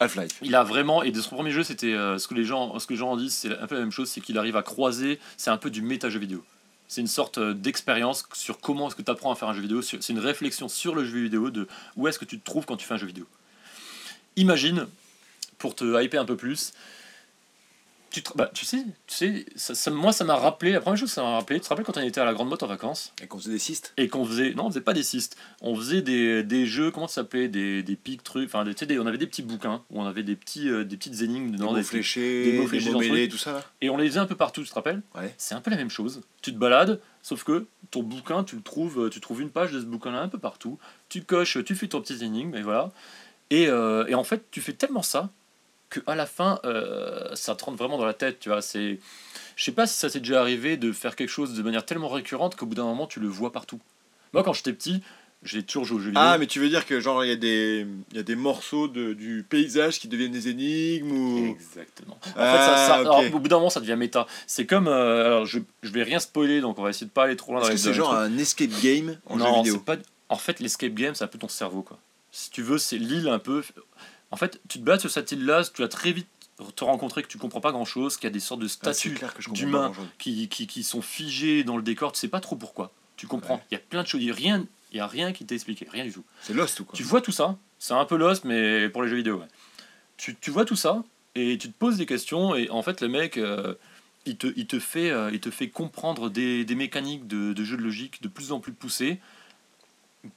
Half-Life. Il a vraiment, et de son premier jeu, c'était euh, ce que les gens, ce que les gens en disent, c'est un peu la même chose, c'est qu'il arrive à croiser, c'est un peu du méta jeu vidéo. C'est une sorte euh, d'expérience sur comment est-ce que tu apprends à faire un jeu vidéo. C'est une réflexion sur le jeu vidéo de où est-ce que tu te trouves quand tu fais un jeu vidéo. Imagine, pour te hyper un peu plus, tu, te- bah, tu sais, tu sais ça, ça- moi ça m'a rappelé, la première chose que ça m'a rappelé, tu te rappelles quand on était à la Grande Motte en vacances? Et qu'on faisait des cystes? et qu'on faisait non on faisait pas des cystes on faisait des, des jeux comment ça s'appelait? Des, des pics trucs enfin des, tu sais, des- on avait des petits bouquins où on avait des petits euh, des petites énigmes Des dedans mots des- fléchés, des des mots mots, fléchés mêlés, truc. tout ça là. et on les faisait un peu partout tu te rappelles? Ouais. c'est un peu la même chose tu te balades sauf que ton bouquin tu le trouves tu trouves une page de ce bouquin là un peu partout tu coches tu fais ton petit énigme et voilà et, euh, et en fait tu fais tellement ça que à la fin euh, ça te rentre vraiment dans la tête tu vois c'est je sais pas si ça s'est déjà arrivé de faire quelque chose de manière tellement récurrente qu'au bout d'un moment tu le vois partout moi quand j'étais petit J'ai toujours joué aux jeux vidéo. Ah, mais tu veux dire que genre il y, a des- il y a des morceaux de, du paysage qui deviennent des énigmes ou. Exactement. En Ah, fait, ça, ça- ok. alors, au bout d'un moment, ça devient méta. C'est comme. euh, alors, je, je vais rien spoiler, donc on va essayer de pas aller trop loin dans les que c'est genre trucs. un escape game en jeu vidéo c'est pas. En fait, l'escape game, c'est un peu ton cerveau, quoi. Si tu veux, c'est l'île un peu. En fait, tu te balades sur cette île-là, tu vas très vite te rencontrer que tu comprends pas grand-chose, qu'il y a des sortes de Ah, statues comprends d'humains qui, qui, qui sont figées dans le décor, tu sais pas trop pourquoi. Tu comprends. Ouais. Il y a plein de choses. Il y a rien, il y a rien qui t'est expliqué, rien du tout. C'est Lost ou quoi Tu vois tout ça, c'est un peu lost, mais pour les jeux vidéo. ouais. Tu, tu vois tout ça, et tu te poses des questions, et en fait, le mec, euh, il, te, il, te fait, euh, il te fait comprendre des, des mécaniques de, de jeux de logique de plus en plus poussées,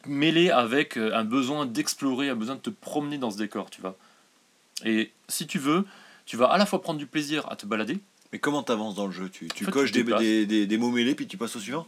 mêlées avec euh, un besoin d'explorer, un besoin de te promener dans ce décor, tu vois. Et si tu veux, tu vas à la fois prendre du plaisir à te balader, Mais comment t'avances dans le jeu? Tu, tu En fait, coches tu des, des, des, des mots mêlés puis tu passes au suivant?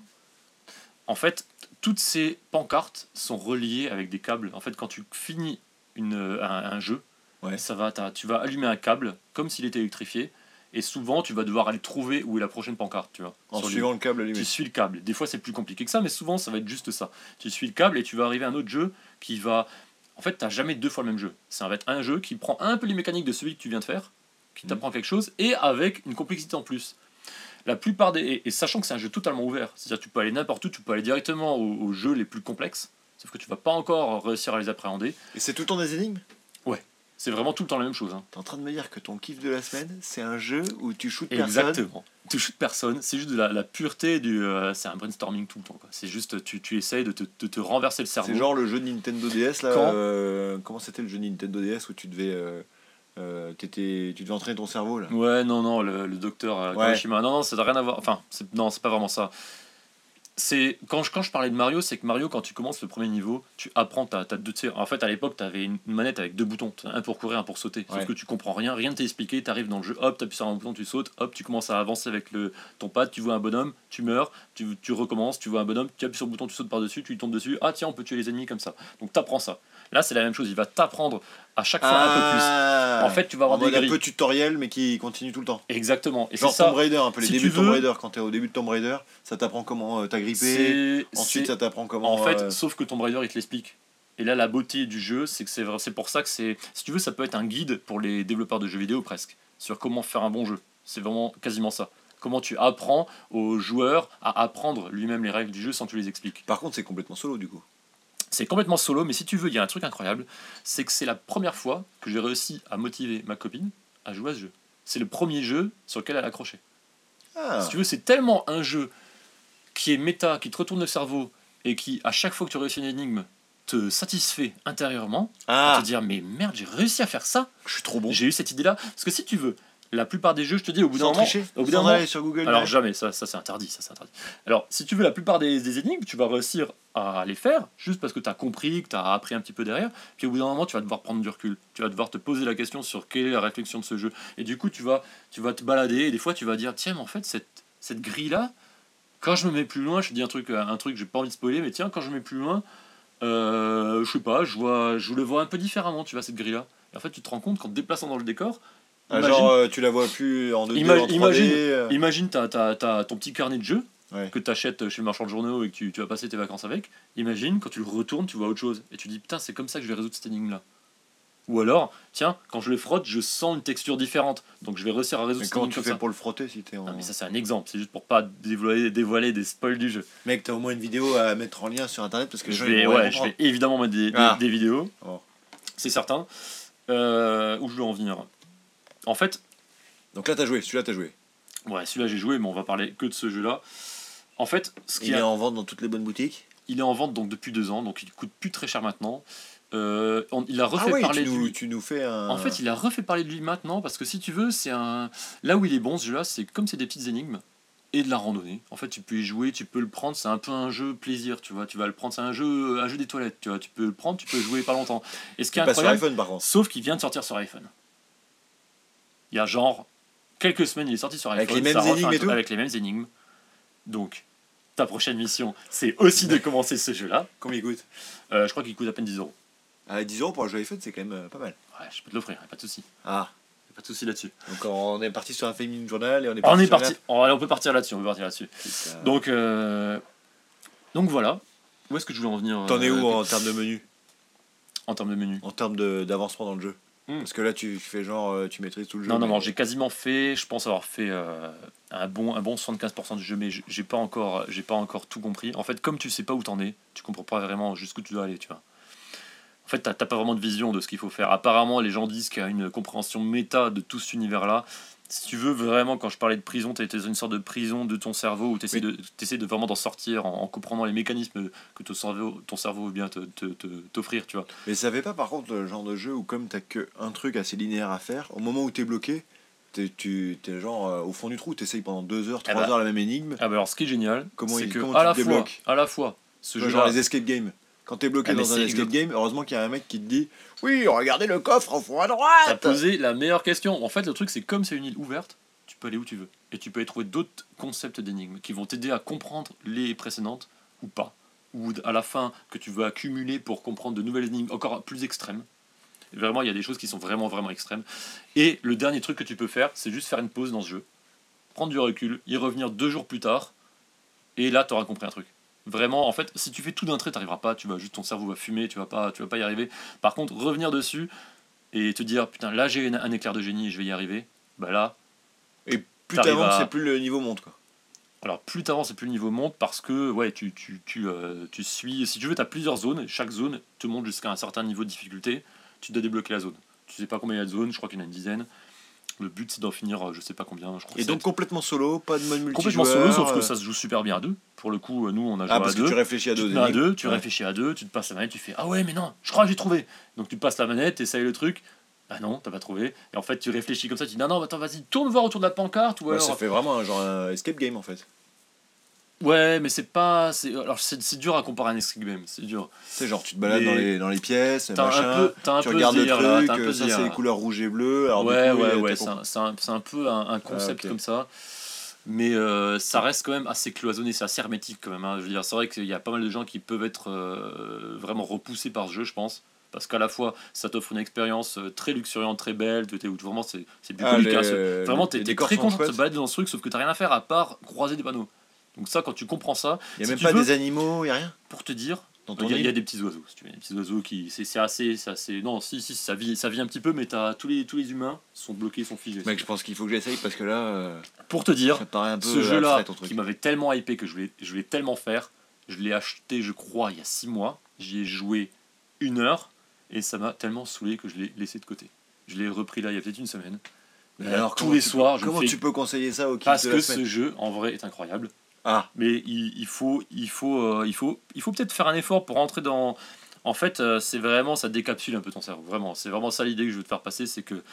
En fait, toutes ces pancartes sont reliées avec des câbles. En fait, quand tu finis une, un, un jeu, Ouais. ça va, tu vas allumer un câble comme s'il était électrifié. Et souvent, tu vas devoir aller trouver où est la prochaine pancarte, tu vois. En suivant le câble allumé. Tu suis le câble. Des fois, c'est plus compliqué que ça, mais souvent, ça va être juste ça. Tu suis le câble et tu vas arriver à un autre jeu qui va. En fait, tu n'as jamais deux fois le même jeu. Ça va être un jeu qui prend un peu les mécaniques de celui que tu viens de faire, qui Mhm. t'apprend quelque chose, et avec une complexité en plus. La plupart des. Et, et sachant que c'est un jeu totalement ouvert, c'est-à-dire que tu peux aller n'importe où, tu peux aller directement aux, aux jeux les plus complexes, sauf que tu vas pas encore réussir à les appréhender. Et c'est tout le temps des énigmes? C'est vraiment tout le temps la même chose. hein. T'es en train de me dire que ton kiff de la semaine, c'est un jeu où tu shootes personne Exactement. Tu shootes personne, c'est juste de la, la pureté du. euh, c'est un brainstorming tout le temps. quoi. C'est juste, tu, tu essayes de te, de te renverser le cerveau. C'est genre le jeu de Nintendo DS là. Quand euh, comment c'était le jeu de Nintendo DS où tu devais, euh, euh, t'étais- tu devais entraîner ton cerveau là? Ouais, non, non, le, le docteur euh, Ouais. Kawashima. Non, non, ça n'a rien à voir. Enfin, c'est- non, c'est pas vraiment ça. C'est quand je, quand je parlais de Mario, c'est que Mario, quand tu commences le premier niveau, tu apprends, t'as as deux tirs. En fait, à l'époque, tu avais une manette avec deux boutons, un pour courir, un pour sauter. Sauf Ouais. que tu comprends rien, rien ne t'est expliqué. Tu arrives dans le jeu, hop, tu appuies sur un bouton, tu sautes, hop, tu commences à avancer avec le, ton pad, tu vois un bonhomme, tu meurs, tu, tu recommences, tu vois un bonhomme, tu appuies sur le bouton, tu sautes par-dessus, tu tombes dessus. Ah, tiens, on peut tuer les ennemis comme ça. Donc, tu apprends ça. Là, c'est la même chose. Il va t'apprendre à chaque fois un peu plus. Ah En fait, tu vas avoir en des mode un grilles. peu tutoriel mais qui continue tout le temps. Exactement. Et c'est Genre ça. Tomb Raider, un peu les Si débuts tu de Tomb Raider. Quand t'es au début de Tomb Raider, ça t'apprend comment euh, t'agripper. Ensuite, ça t'apprend comment. En fait, euh, sauf que Tomb Raider, il te l'explique. Et là, la beauté du jeu, c'est que c'est vrai- c'est pour ça que c'est. Si tu veux, ça peut être un guide pour les développeurs de jeux vidéo presque, sur comment faire un bon jeu. C'est vraiment quasiment ça. Comment tu apprends aux joueurs à apprendre lui-même les règles du jeu sans que tu les expliques. Par contre, c'est complètement solo du coup. C'est complètement solo, mais si tu veux, il y a un truc incroyable, c'est que c'est la première fois que j'ai réussi à motiver ma copine à jouer à ce jeu. C'est le premier jeu sur lequel elle a accroché. Ah. Si tu veux, c'est tellement un jeu qui est méta, qui te retourne le cerveau et qui, à chaque fois que tu réussis une énigme, te satisfait intérieurement. Ah, Te dire, mais merde, j'ai réussi à faire ça. je suis trop bon. J'ai eu cette idée-là. Parce que si tu veux, la plupart des jeux, je te dis, au bout d'un moment. Au bout d'un moment. sur Google. Alors jamais, ça, ça c'est interdit, ça c'est interdit. Alors si tu veux la plupart des, des énigmes, tu vas réussir à les faire juste parce que tu as compris, que tu as appris un petit peu derrière, puis au bout d'un moment tu vas devoir prendre du recul, tu vas devoir te poser la question sur quelle est la réflexion de ce jeu, et du coup tu vas, tu vas te balader, et des fois tu vas dire, tiens mais en fait cette, cette grille-là, quand je me mets plus loin, je te dis un truc, un truc, j'ai pas envie de spoiler, mais tiens quand je me mets plus loin, euh, je sais pas, je, vois, je le vois un peu différemment, tu vois cette grille-là. Et en fait tu te rends compte qu'en te déplaçant dans le décor, imagine- genre, euh, tu la vois plus en 2D, Ima- en 3D. imagine- euh. Imagine, tu as, ton petit carnet de jeu Ouais. que tu achètes chez le marchand de journaux et que tu, tu vas passer tes vacances avec. Imagine, quand tu le retournes, tu vois autre chose. Et tu dis, putain, c'est comme ça que je vais résoudre cette énigme-là. Ou alors, tiens, quand je le frotte, je sens une texture différente. Donc je vais réussir à résoudre Mais comment tu fais ça. pour le frotter si t'es en. Non, mais ça, c'est un exemple. C'est juste pour pas dévoiler, dévoiler des spoils du jeu. Mec, t'as au moins une vidéo à mettre en lien sur internet parce que Je vais, ouais, je évidemment mettre des, Ah. des vidéos. Bon. C'est certain. Euh, où je veux en venir En fait, Donc là, t'as joué, celui-là, t'as joué. ouais, celui-là j'ai joué, mais on va parler que de ce jeu-là. En fait, ce qui Il a- est en vente dans toutes les bonnes boutiques. Il est en vente donc depuis deux ans, donc il coûte plus très cher maintenant. Euh, on- il a refait ah oui, parler tu de nous, lui. tu nous fais un. En fait, il a refait parler de lui maintenant parce que si tu veux, c'est un. Là où il est bon ce jeu-là, c'est comme c'est des petites énigmes et de la randonnée. En fait, tu peux y jouer, tu peux le prendre. C'est un peu un jeu plaisir, tu vois. Tu vas le prendre, c'est un jeu, un jeu des toilettes, tu vois. Tu peux le prendre, tu peux jouer pas longtemps. Et ce qui est pas sur incroyable, iPhone par contre. sauf qu'il vient de sortir sur iPhone. Il y a genre quelques semaines, il est sorti sur iPhone. Avec les mêmes ça énigmes et tout Avec les mêmes énigmes. Donc, ta prochaine mission, c'est aussi de commencer ce jeu-là. Combien il coûte? Euh, je crois qu'il coûte à peine 10 euros. À 10 euros pour un jeu iPhone, c'est quand même euh, pas mal. Ouais, je peux te l'offrir, pas de souci. Ah, pas de souci là-dessus. donc on est parti sur un Family Journal et on est On parti est. Oh, allez, on peut partir là-dessus. On peut partir là-dessus. Donc, euh, donc voilà. où est-ce que je voulais en venir T'en es où en termes de menu? En termes de menu En termes d'avancement dans le jeu Hmm. Parce que là, tu fais genre, euh, tu maîtrises tout le jeu. Non, non, mais- non, j'ai quasiment fait, je pense avoir fait euh, un, bon, un bon 75% du jeu, mais j'ai pas, encore, j'ai pas encore tout compris. En fait, comme tu sais pas où t'en es, tu comprends pas vraiment jusqu'où tu dois aller, tu vois. En fait, t'as t'as pas vraiment de vision de ce qu'il faut faire. Apparemment, les gens disent qu'il y a une compréhension méta de tout cet univers-là. Si tu veux vraiment, quand je parlais de prison, tu dans une sorte de prison de ton cerveau où tu essaies, Oui. de, vraiment d'en sortir en, en comprenant les mécanismes que ton cerveau, ton cerveau veut bien te- te- te- t'offrir, tu vois. Mais ça fait pas par contre le genre de jeu où comme t'as que un truc assez linéaire à faire, au moment où t'es bloqué, t'es, tu t'es genre euh, au fond du trou, t'essayes pendant deux heures, Eh trois bah. heures la même énigme. Ah bah alors, ce qui est génial, Comment c'est que à tu la, fois, à la fois, ce genre jeu-là, les escape games. Quand t'es bloqué Ah, dans un escape game, heureusement qu'il y a un mec qui te dit Oui, regardez le coffre au fond à T'as droite posé la meilleure question. En fait, le truc, c'est comme c'est une île ouverte, tu peux aller où tu veux. Et tu peux y trouver d'autres concepts d'énigmes qui vont t'aider à comprendre les précédentes ou pas. Ou à la fin, que tu veux accumuler pour comprendre de nouvelles énigmes encore plus extrêmes. Et vraiment, il y a des choses qui sont vraiment, vraiment extrêmes. Et le dernier truc que tu peux faire, c'est juste faire une pause dans ce jeu, prendre du recul, y revenir deux jours plus tard, et là, tu auras compris un truc. Vraiment, en fait, si tu fais tout d'un trait, t'arriveras pas. Tu vas juste ton cerveau va fumer, tu vas pas, tu vas pas y arriver. Par contre, revenir dessus et te dire putain, là j'ai un éclair de génie et je vais y arriver. Bah là, Et plus t'avances, à- c'est plus le niveau monte quoi. alors plus t'avances et plus le niveau monte parce que ouais, tu, tu, tu, euh, tu suis. Si tu veux, tu as plusieurs zones. Chaque zone te monte jusqu'à un certain niveau de difficulté. Tu dois débloquer la zone. Tu sais pas combien il y a de zones, je crois qu'il y en a une dizaine. Le but c'est d'en finir, euh, je sais pas combien. Je crois Et donc complètement solo, pas de mode multijoueur. complètement solo, sauf que euh, ça se joue super bien à deux. Pour le coup, euh, nous on a joué Ah, à parce que deux. tu réfléchis à tu deux. mets à deux, tu Ouais. réfléchis à deux, tu te passes la manette, tu fais Ah ouais, mais non, je crois que j'ai trouvé. Donc tu passes la manette, essayes le truc. Ah non, t'as pas trouvé. Et en fait, tu réfléchis comme ça, tu dis Non, non, attends, vas-y, tourne voir autour de la pancarte. Ou Ouais, alors. ça fait vraiment un genre un escape game en fait. Ouais, mais c'est pas. c'est- Alors c'est c'est dur à comparer à un escape game, c'est dur. C'est genre tu te balades dans, les, dans les pièces, T'as machin, un peu, t'as un tu peu regardes le délire, là, truc, t'as un peu euh, ça c'est les couleurs rouge et bleu. Alors ouais, coup, ouais, t'as ouais, c'est un, c'est un- c'est un peu un, un concept Ah, comme ça. Mais euh, ça reste quand même assez cloisonné, c'est assez hermétique quand même. hein. Je veux dire, c'est vrai qu'il y a pas mal de gens qui peuvent être euh, vraiment repoussés par ce jeu, je pense. Parce qu'à la fois, ça t'offre une expérience euh, très luxuriante, très belle, t'es- où vraiment c'est c'est Ah, bucolique. les- hein, ce- Vraiment, t'es t'es très content de te balader dans ce truc, sauf que t'as rien à faire à part croiser des panneaux. Donc ça, quand tu comprends ça, Il y a si même pas veux- des animaux, il y a rien pour te dire, il y, a- y des petits oiseaux, si tu veux, des petits oiseaux qui, c'est assez, assez- non, si, si, ça vit, ça vit un petit peu, mais t'as tous les, tous les humains sont bloqués, sont figés. Mec, je pense qu'il faut que j'essaye parce que là, euh, Pour te dire, un peu ce jeu-là, qui m'avait tellement hypé que je voulais, je voulais tellement faire, je l'ai acheté, je crois, il y a six mois. J'y ai joué une heure et ça m'a tellement saoulé que je l'ai laissé de côté. Je l'ai repris là il y a peut-être une semaine. Mais alors, tous les soirs, peux, je comment fais tu peux conseiller ça au parce que ce jeu en vrai est incroyable. Ah, Mais il, il faut, il faut, euh, il faut, il faut peut-être faire un effort pour rentrer dans. En fait, euh, c'est vraiment, ça décapsule un peu ton cerveau. Vraiment, c'est vraiment ça l'idée que je veux te faire passer, c'est que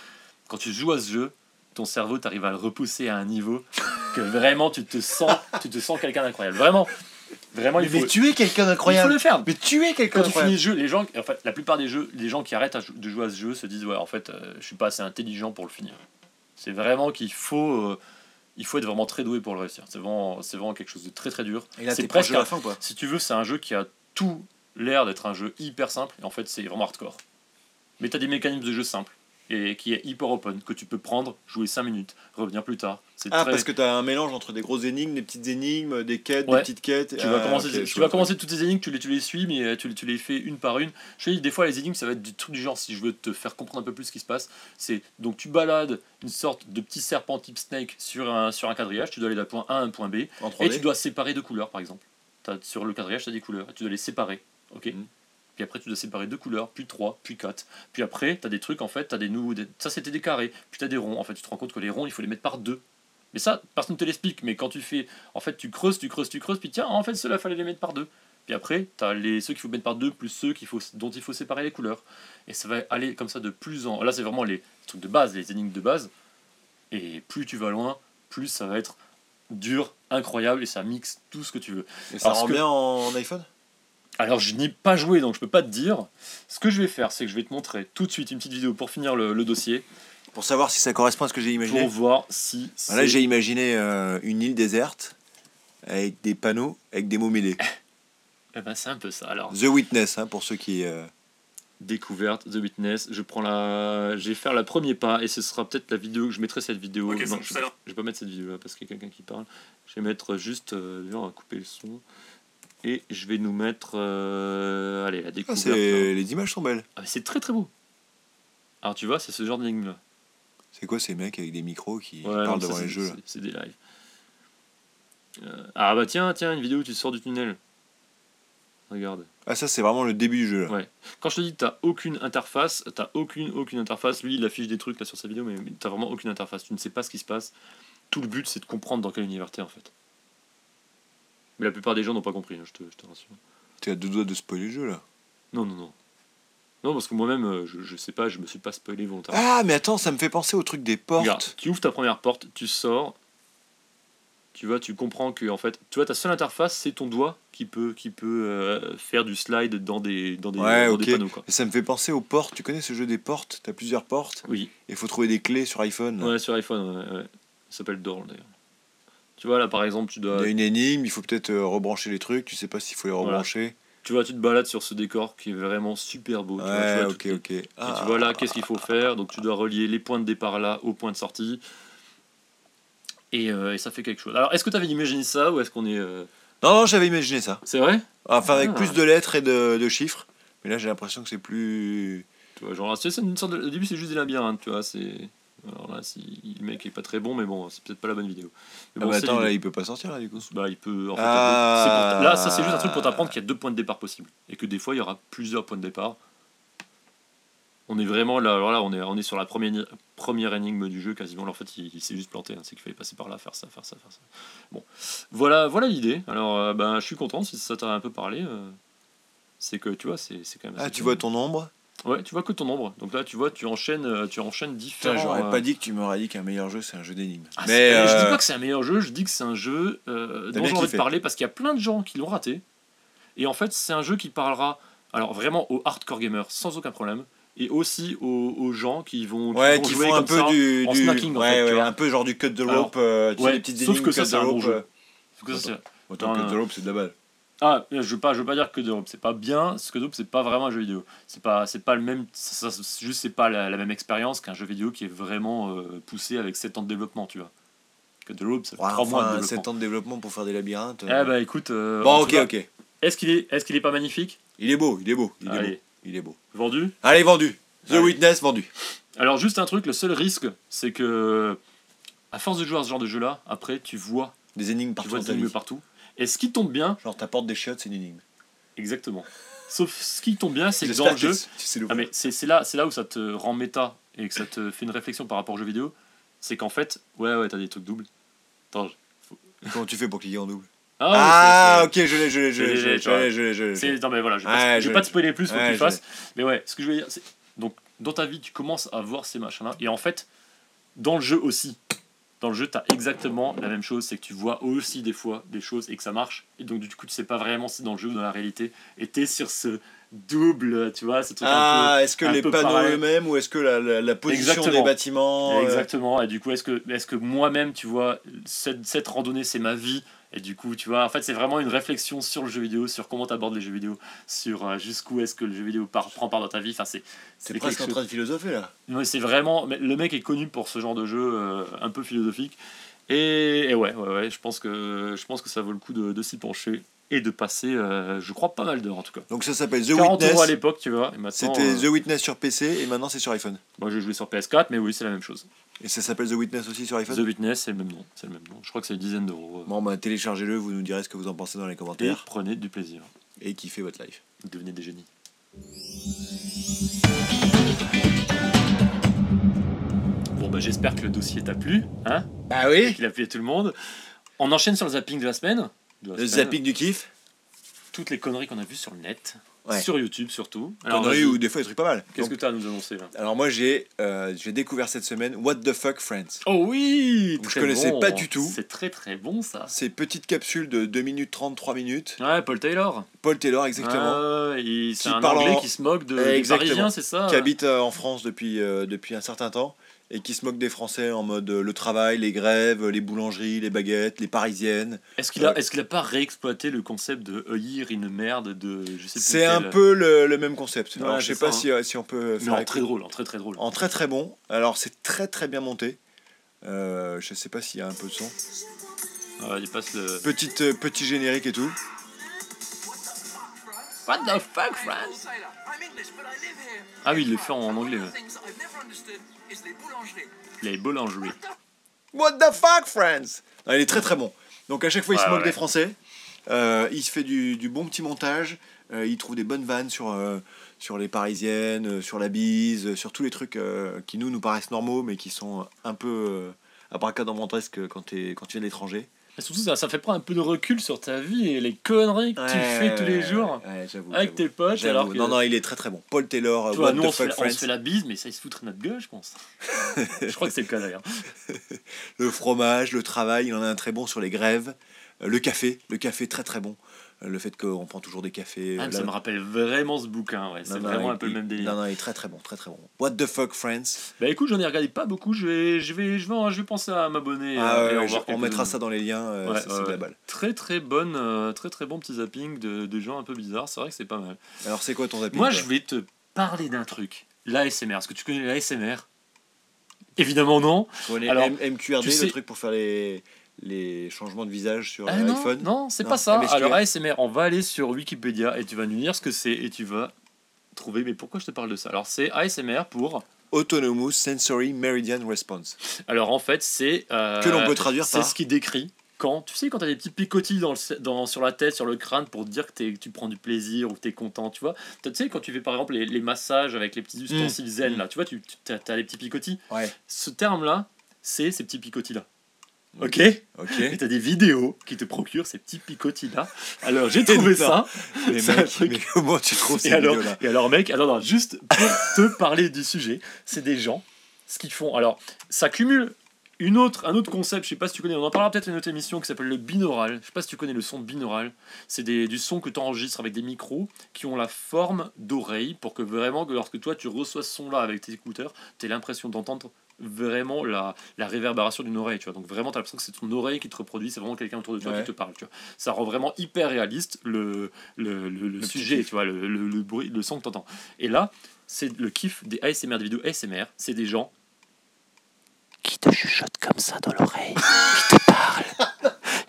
quand tu joues à ce jeu, ton cerveau, tu arrives à le repousser à un niveau que vraiment tu te sens, tu te sens quelqu'un d'incroyable. Vraiment, vraiment, mais, il faut, mais tu es quelqu'un il faut d'incroyable le faire. Mais tu es quelqu'un Quand tu finis d'incroyable le jeu, les gens, en fait, la plupart des jeux, les gens qui arrêtent de jouer à ce jeu se disent ouais, en fait, euh, je suis pas assez intelligent pour le finir. C'est vraiment qu'il faut, euh, il faut être vraiment très doué pour le réussir. C'est vraiment, c'est vraiment quelque chose de très très dur. Et là, c'est presque un- la fin, quoi. si tu veux, c'est un jeu qui a tout l'air d'être un jeu hyper simple, et en fait, c'est vraiment hardcore. Mais tu as des mécanismes de jeu simples, et qui est hyper open, que tu peux prendre, jouer 5 minutes, revenir plus tard. C'est Ah, très- parce que t'as un mélange entre des grosses énigmes, des petites énigmes, des quêtes, Ouais. des petites quêtes. Tu vas, Ah, commencer, tu vas commencer toutes ces énigmes, tu les, tu les suis, mais euh, tu, les- tu les fais une par une. Je te dis, des fois, les énigmes, ça va être du truc du genre, si je veux te faire comprendre un peu plus ce qui se passe, c'est donc tu balades une sorte de petit serpent type snake sur un, sur un quadrillage, tu dois aller d'un point A à un point B, et 3D. tu dois séparer deux couleurs, par exemple. T'as- sur le quadrillage, tu as des couleurs, et tu dois les séparer. ok? Mhm. Puis après, tu dois séparer deux couleurs, puis trois, puis quatre. Puis après, tu as des trucs, en fait, tu as des nouveaux. des- Ça, c'était des carrés. Puis tu as des ronds. En fait, tu te rends compte que les ronds, il faut les mettre par deux. Mais ça, personne ne te l'explique. Mais quand tu fais. En fait, tu creuses, tu creuses, tu creuses. Puis tiens, en fait, ceux-là, fallait les mettre par deux. Puis après, tu as les, ceux qu'il faut mettre par deux, plus ceux qu'il faut, dont il faut séparer les couleurs. Et ça va aller comme ça de plus en. Là, c'est vraiment les trucs de base, les énigmes de base. Et plus tu vas loin, plus ça va être dur, incroyable, et ça mixe tout ce que tu veux. Et ça parce rend que- bien en iPhone? Alors, je n'y ai pas joué, donc je peux pas te dire. Ce que je vais faire, c'est que je vais te montrer tout de suite une petite vidéo pour finir le, le dossier, Pour savoir si ça correspond à ce que j'ai imaginé. pour voir si. Là, c'est- j'ai imaginé euh, une île déserte avec des panneaux, avec des mots mêlés. Eh ben, c'est un peu ça. Alors, The Witness, hein, pour ceux qui. euh, découverte, The Witness. Je prends la. Je vais faire le premier pas, et ce sera peut-être la vidéo. Je mettrai cette vidéo. Ok, non, je, je vais pas mettre cette vidéo là parce qu'il y a quelqu'un qui parle. Je vais mettre juste. Euh, on va couper le son. Et je vais nous mettre. euh, allez, la Ah, découverte. là. Les images sont belles. Ah, mais c'est très très beau. Alors tu vois, c'est ce genre d'énigme là. C'est quoi ces mecs avec des micros qui Ouais, parlent non, devant ça, les jeux là c'est- des lives. Euh, ah bah tiens, tiens, une vidéo où tu sors du tunnel. Regarde. Ah, ça, c'est vraiment le début du jeu là. Ouais. Quand je te dis que t'as aucune interface, t'as aucune, aucune interface. Lui, il affiche des trucs là sur sa vidéo, mais, mais t'as vraiment aucune interface. Tu ne sais pas ce qui se passe. Tout le but, c'est de comprendre dans quel univers t'es en fait. Mais la plupart des gens n'ont pas compris, hein, je, te, je te rassure. T'es à deux doigts de spoiler le jeu là. Non, non, non. Non, parce que moi-même, euh, je, je sais pas, je me suis pas spoilé volontairement. Ah, mais attends, ça me fait penser au truc des portes. Regarde, tu ouvres ta première porte, tu sors, tu vois, tu comprends que en fait, tu vois, ta seule interface, c'est ton doigt qui peut, qui peut euh, faire du slide dans des, dans des, Ouais, dans des panneaux. Quoi. Et ça me fait penser aux portes. Tu connais ce jeu des portes? T'as plusieurs portes Oui, et il faut trouver des clés sur iPhone. là. ouais, sur iPhone, ouais, ouais. ça s'appelle Door d'ailleurs. Tu vois, là par exemple, tu Il dois, y a une énigme, il faut peut-être euh, rebrancher les trucs. Tu sais pas s'il faut les Voilà. rebrancher. tu vois, tu te balades sur ce décor qui est vraiment super beau. tu vois, tu vois, ok, ok. Et Ah. tu vois là, qu'est-ce qu'il faut faire Donc tu dois relier les points de départ là aux points de sortie. Et, euh, et ça fait quelque chose. Alors, est-ce que tu avais imaginé ça ou est-ce qu'on est. euh, Non, non, j'avais imaginé ça. C'est vrai? Enfin, avec Ah. plus de lettres et de, de chiffres. Mais là, j'ai l'impression que c'est plus. Tu vois, genre, c'est c'est une sorte de- au début, c'est juste des labyrinthes, tu vois. C'est. Alors là, si le mec est pas très bon, mais bon, c'est peut-être pas la bonne vidéo. Mais Ah, bah attends, là, il peut pas sortir là du coup. Bah, il peut. En fait, Ah. pour Là, ça, c'est juste un truc pour t'apprendre qu'il y a deux points de départ possibles. Et que des fois, il y aura plusieurs points de départ. On est vraiment là, alors là, on est, on est sur la première, première énigme du jeu quasiment. Alors, en fait, il, il s'est juste planté. hein. C'est qu'il fallait passer par là, faire ça, faire ça, faire ça. Bon, voilà, voilà l'idée. Alors, euh, ben, je suis content si ça t'a un peu parlé. euh, c'est que tu vois, c'est quand même. Ah, tu vois ton ombre? Ouais, tu vois que ton nombre. Donc là, tu vois, tu enchaînes, euh, tu enchaînes différents. J'aurais euh, pas dit que tu m'aurais dit qu'un meilleur jeu c'est un jeu d'énigmes. ah, mais c'est- Je dis euh, pas que c'est un meilleur jeu, je dis que c'est un jeu euh, dont j'ai envie de parler parce qu'il y a plein de gens qui l'ont raté. Et en fait, c'est un jeu qui parlera alors vraiment aux hardcore gamers sans aucun problème et aussi aux, aux gens qui vont, qui ouais, vont qui jouer font un peu ça. du, en du- snacking, en ouais, fait, tu ouais, vois. un peu genre du cut the Alors, rope, euh, tu sais, les petites sauf énigmes que cut ça, the c'est un bon jeu. euh, Parce que ça, c'est- Autant the non. rope c'est de la balle. Ah, je veux pas, je veux pas dire que Dope, c'est pas bien. Ce que Dope, c'est pas vraiment un jeu vidéo. C'est pas, c'est pas le même. ça- ça- c'est juste, c'est pas la, la même expérience qu'un jeu vidéo qui est vraiment euh, poussé avec 7 ans de développement, tu vois. Que ça fait Ouais, 3 mois de développement. 7 ans de développement pour faire des labyrinthes. Eh euh. bah écoute. euh, bon, ok, cas, ok. Est-ce qu'il est, est, qu'il est pas magnifique? Il est beau, il est beau, il est beau. Il est beau. vendu? Allez, vendu. The Allez. Witness vendu. Alors juste un truc, le seul risque, c'est que à force de jouer à ce genre de jeu-là, après tu vois, Des énigmes tu partout vois dans des énigmes partout. Et ce qui tombe bien, Genre ta porte des chiottes, c'est une énigme. exactement. Sauf ce qui tombe bien, c'est que dans le jeu, tu Ah mais c'est là, là où ça te rend méta et que ça te fait une réflexion par rapport aux jeux vidéo. C'est qu'en fait, ouais, ouais, t'as des trucs doubles. Attends, Comment tu fais pour cliquer en double ah, Ah, ok, je l'ai, je l'ai, je l'ai, je l'ai, non mais voilà, je vais, pas, je te spoiler plus, faut Ouais, que tu fasses. Mais ouais, ce que je veux dire, c'est donc dans ta vie, tu commences à voir ces machins-là et en fait, dans le jeu aussi. Dans le jeu, t'as exactement la même chose, c'est que tu vois aussi des fois des choses et que ça marche. Et donc du coup, tu sais pas vraiment si c'est dans le jeu ou dans la réalité. Et t'es sur ce double, tu vois, ce truc un peu. Ah, est-ce que les panneaux eux-mêmes ou est-ce que la, la, la position Exactement. des bâtiments euh, Exactement. Et du coup, est-ce que, est que moi-même, tu vois, cette, cette randonnée, c'est ma vie Et du coup, tu vois, en fait, c'est vraiment une réflexion sur le jeu vidéo, sur comment tu abordes les jeux vidéo, sur euh, jusqu'où est-ce que le jeu vidéo part- prend part dans ta vie. Enfin, c'est C'est presque quelque en train de philosopher là. Ouais, c'est vraiment. mais Le mec est connu pour ce genre de jeu euh, un peu philosophique. Et, et ouais, ouais, ouais, je pense que je pense que ça vaut le coup de, de s'y pencher et de passer, euh, je crois, pas mal d'heures en tout cas. Donc ça s'appelle The 40 euros à Witness. l'époque, tu vois. C'était The Witness sur PC et maintenant c'est sur iPhone. moi j'ai joué sur PS4, mais oui, c'est la même chose. Et ça s'appelle The Witness aussi sur The iPhone Witness, c'est le même nom. C'est le même nom. Je crois que c'est une dizaine d'euros. Bon bah téléchargez-le, vous nous direz ce que vous en pensez dans les Et commentaires prenez du plaisir. et kiffez votre life. Devenez des génies. Bon bah j'espère que le dossier t'a plu, hein Bah et oui qu'il a plu à tout le monde. On enchaîne sur le zapping de la semaine. De la Le semaine. zapping du kiff Toutes les conneries qu'on a vues sur le net, Ouais. sur YouTube surtout. Conneries ou des fois des trucs pas mal. Qu'est-ce que tu as à nous annoncer là? Alors moi j'ai euh, j'ai découvert cette semaine What the fuck Friends. Oh oui Donc, je connaissais bon. pas du tout. C'est très très bon ça. Ces petites capsules de 2 minutes 30, 3 minutes. Ouais, Paul Taylor. Paul Taylor exactement. Ah, il- c'est Qui un parle anglais en- qui se moque de, Eh, des. Parisiens, c'est ça? Qui habite euh, en France depuis, euh, depuis un certain temps et qui se moque des Français en mode euh, le travail, les grèves, les boulangeries, les baguettes, les parisiennes. Est-ce qu'il a, Ouais. est-ce qu'il a pas réexploité le concept de haïr une merde de je sais C'est un peu le, le même concept. Ouais, Alors je sais c'est pas ça, si, euh, si on peut faire Non, écouter. très drôle, en très très drôle. en très très bon. Alors c'est très très bien monté. Euh, je sais pas s'il y a un peu de son. Ouais, il passe le. Petite, euh, petit générique et tout. What the fuck, France Ah oui, il le fait en anglais. ouais. Les boulangeries. What the fuck, friends? Ah, Il est très très bon. Donc à chaque fois, il se moque ouais. des Français. Euh, il se fait du, du bon petit montage. Euh, il trouve des bonnes vannes sur, euh, sur les Parisiennes, euh, sur la bise, euh, sur tous les trucs euh, qui nous nous paraissent normaux, mais qui sont un peu euh, abracadabrantesques quand, t'es- quand tu viens de l'étranger. Et surtout, ça, ça fait prendre un peu de recul sur ta vie et les conneries que tu fais tous les jours avec tes potes. Alors que, Non, non, il est très très bon. Paul Taylor, What vois, nous, on se, fait, on se friends. fait la bise, mais ça, il se foutrait de notre gueule, je pense. je crois que c'est le cas d'ailleurs. Le fromage, le travail, il en a un très bon sur les grèves. Euh, Le café, le café très très bon. Euh, Le fait qu'on prend toujours des cafés. Ah, euh, là- ça me rappelle vraiment ce bouquin, ouais. C'est non, vraiment un peu le même délire. Non, non, il est très très bon, très très bon. What the fuck, friends? Bah écoute, j'en ai regardé pas beaucoup, je vais, je vais, je vais, je vais penser à m'abonner. Ah euh, ouais, on mettra ça dans les liens, euh, Ouais, c'est de la balle. Très très bonne, euh, très très bon petit zapping de, de gens un peu bizarres, c'est vrai que c'est pas mal. Alors c'est quoi ton zapping Moi je vais te parler d'un truc, l'ASMR. Est-ce que tu connais l'ASMR Évidemment non. Alors, MQRD, tu sais- le truc pour faire les, les changements de visage sur Ah euh, non, c'est pas ça. MSQL. Alors ASMR, on va aller sur Wikipédia et tu vas nous lire ce que c'est et tu vas trouver. Mais pourquoi je te parle de ça? Alors c'est ASMR pour. Autonomous Sensory Meridian Response. Alors en fait c'est. euh, Que l'on peut traduire C'est ce qui décrit quand tu sais quand t'as des petits picotis dans, le, dans sur la tête, sur le crâne pour te dire que, que tu prends du plaisir ou que t'es content, tu vois. T'as- Tu sais quand tu fais par exemple les, les massages avec les petits ustensiles zen Mm. là, tu vois, tu as, as les petits picotis. Ouais. Ce terme là, c'est ces petits picotis là. Ok Ok. Et t'as des vidéos qui te procurent ces petits picotis là. Alors j'ai trouvé ça. mais, c'est un mec, truc- mais comment tu trouves ces vidéos-là et alors, mec, alors non, juste pour te parler du sujet, c'est des gens, ce qu'ils font. Alors, ça cumule une autre, un autre concept, je sais pas si tu connais, on en parlera peut-être une autre émission qui s'appelle le binaural. Je sais pas si tu connais le son binaural. C'est du son que tu enregistres avec des micros qui ont la forme d'oreille pour que vraiment, que lorsque toi tu reçois ce son-là avec tes écouteurs, tu l'impression d'entendre vraiment la, la réverbération d'une oreille, tu vois. Donc vraiment, tu as l'impression que c'est ton oreille qui te reproduit, c'est vraiment quelqu'un autour de toi Ouais. qui te parle, tu vois. Ça rend vraiment hyper réaliste le, le, le- sujet, kiff. tu vois, le, le, le bruit, le son que tu entends. Et là, c'est le kiff des ASMR, des vidéos ASMR, c'est des gens qui te chuchotent comme ça dans l'oreille, qui te parlent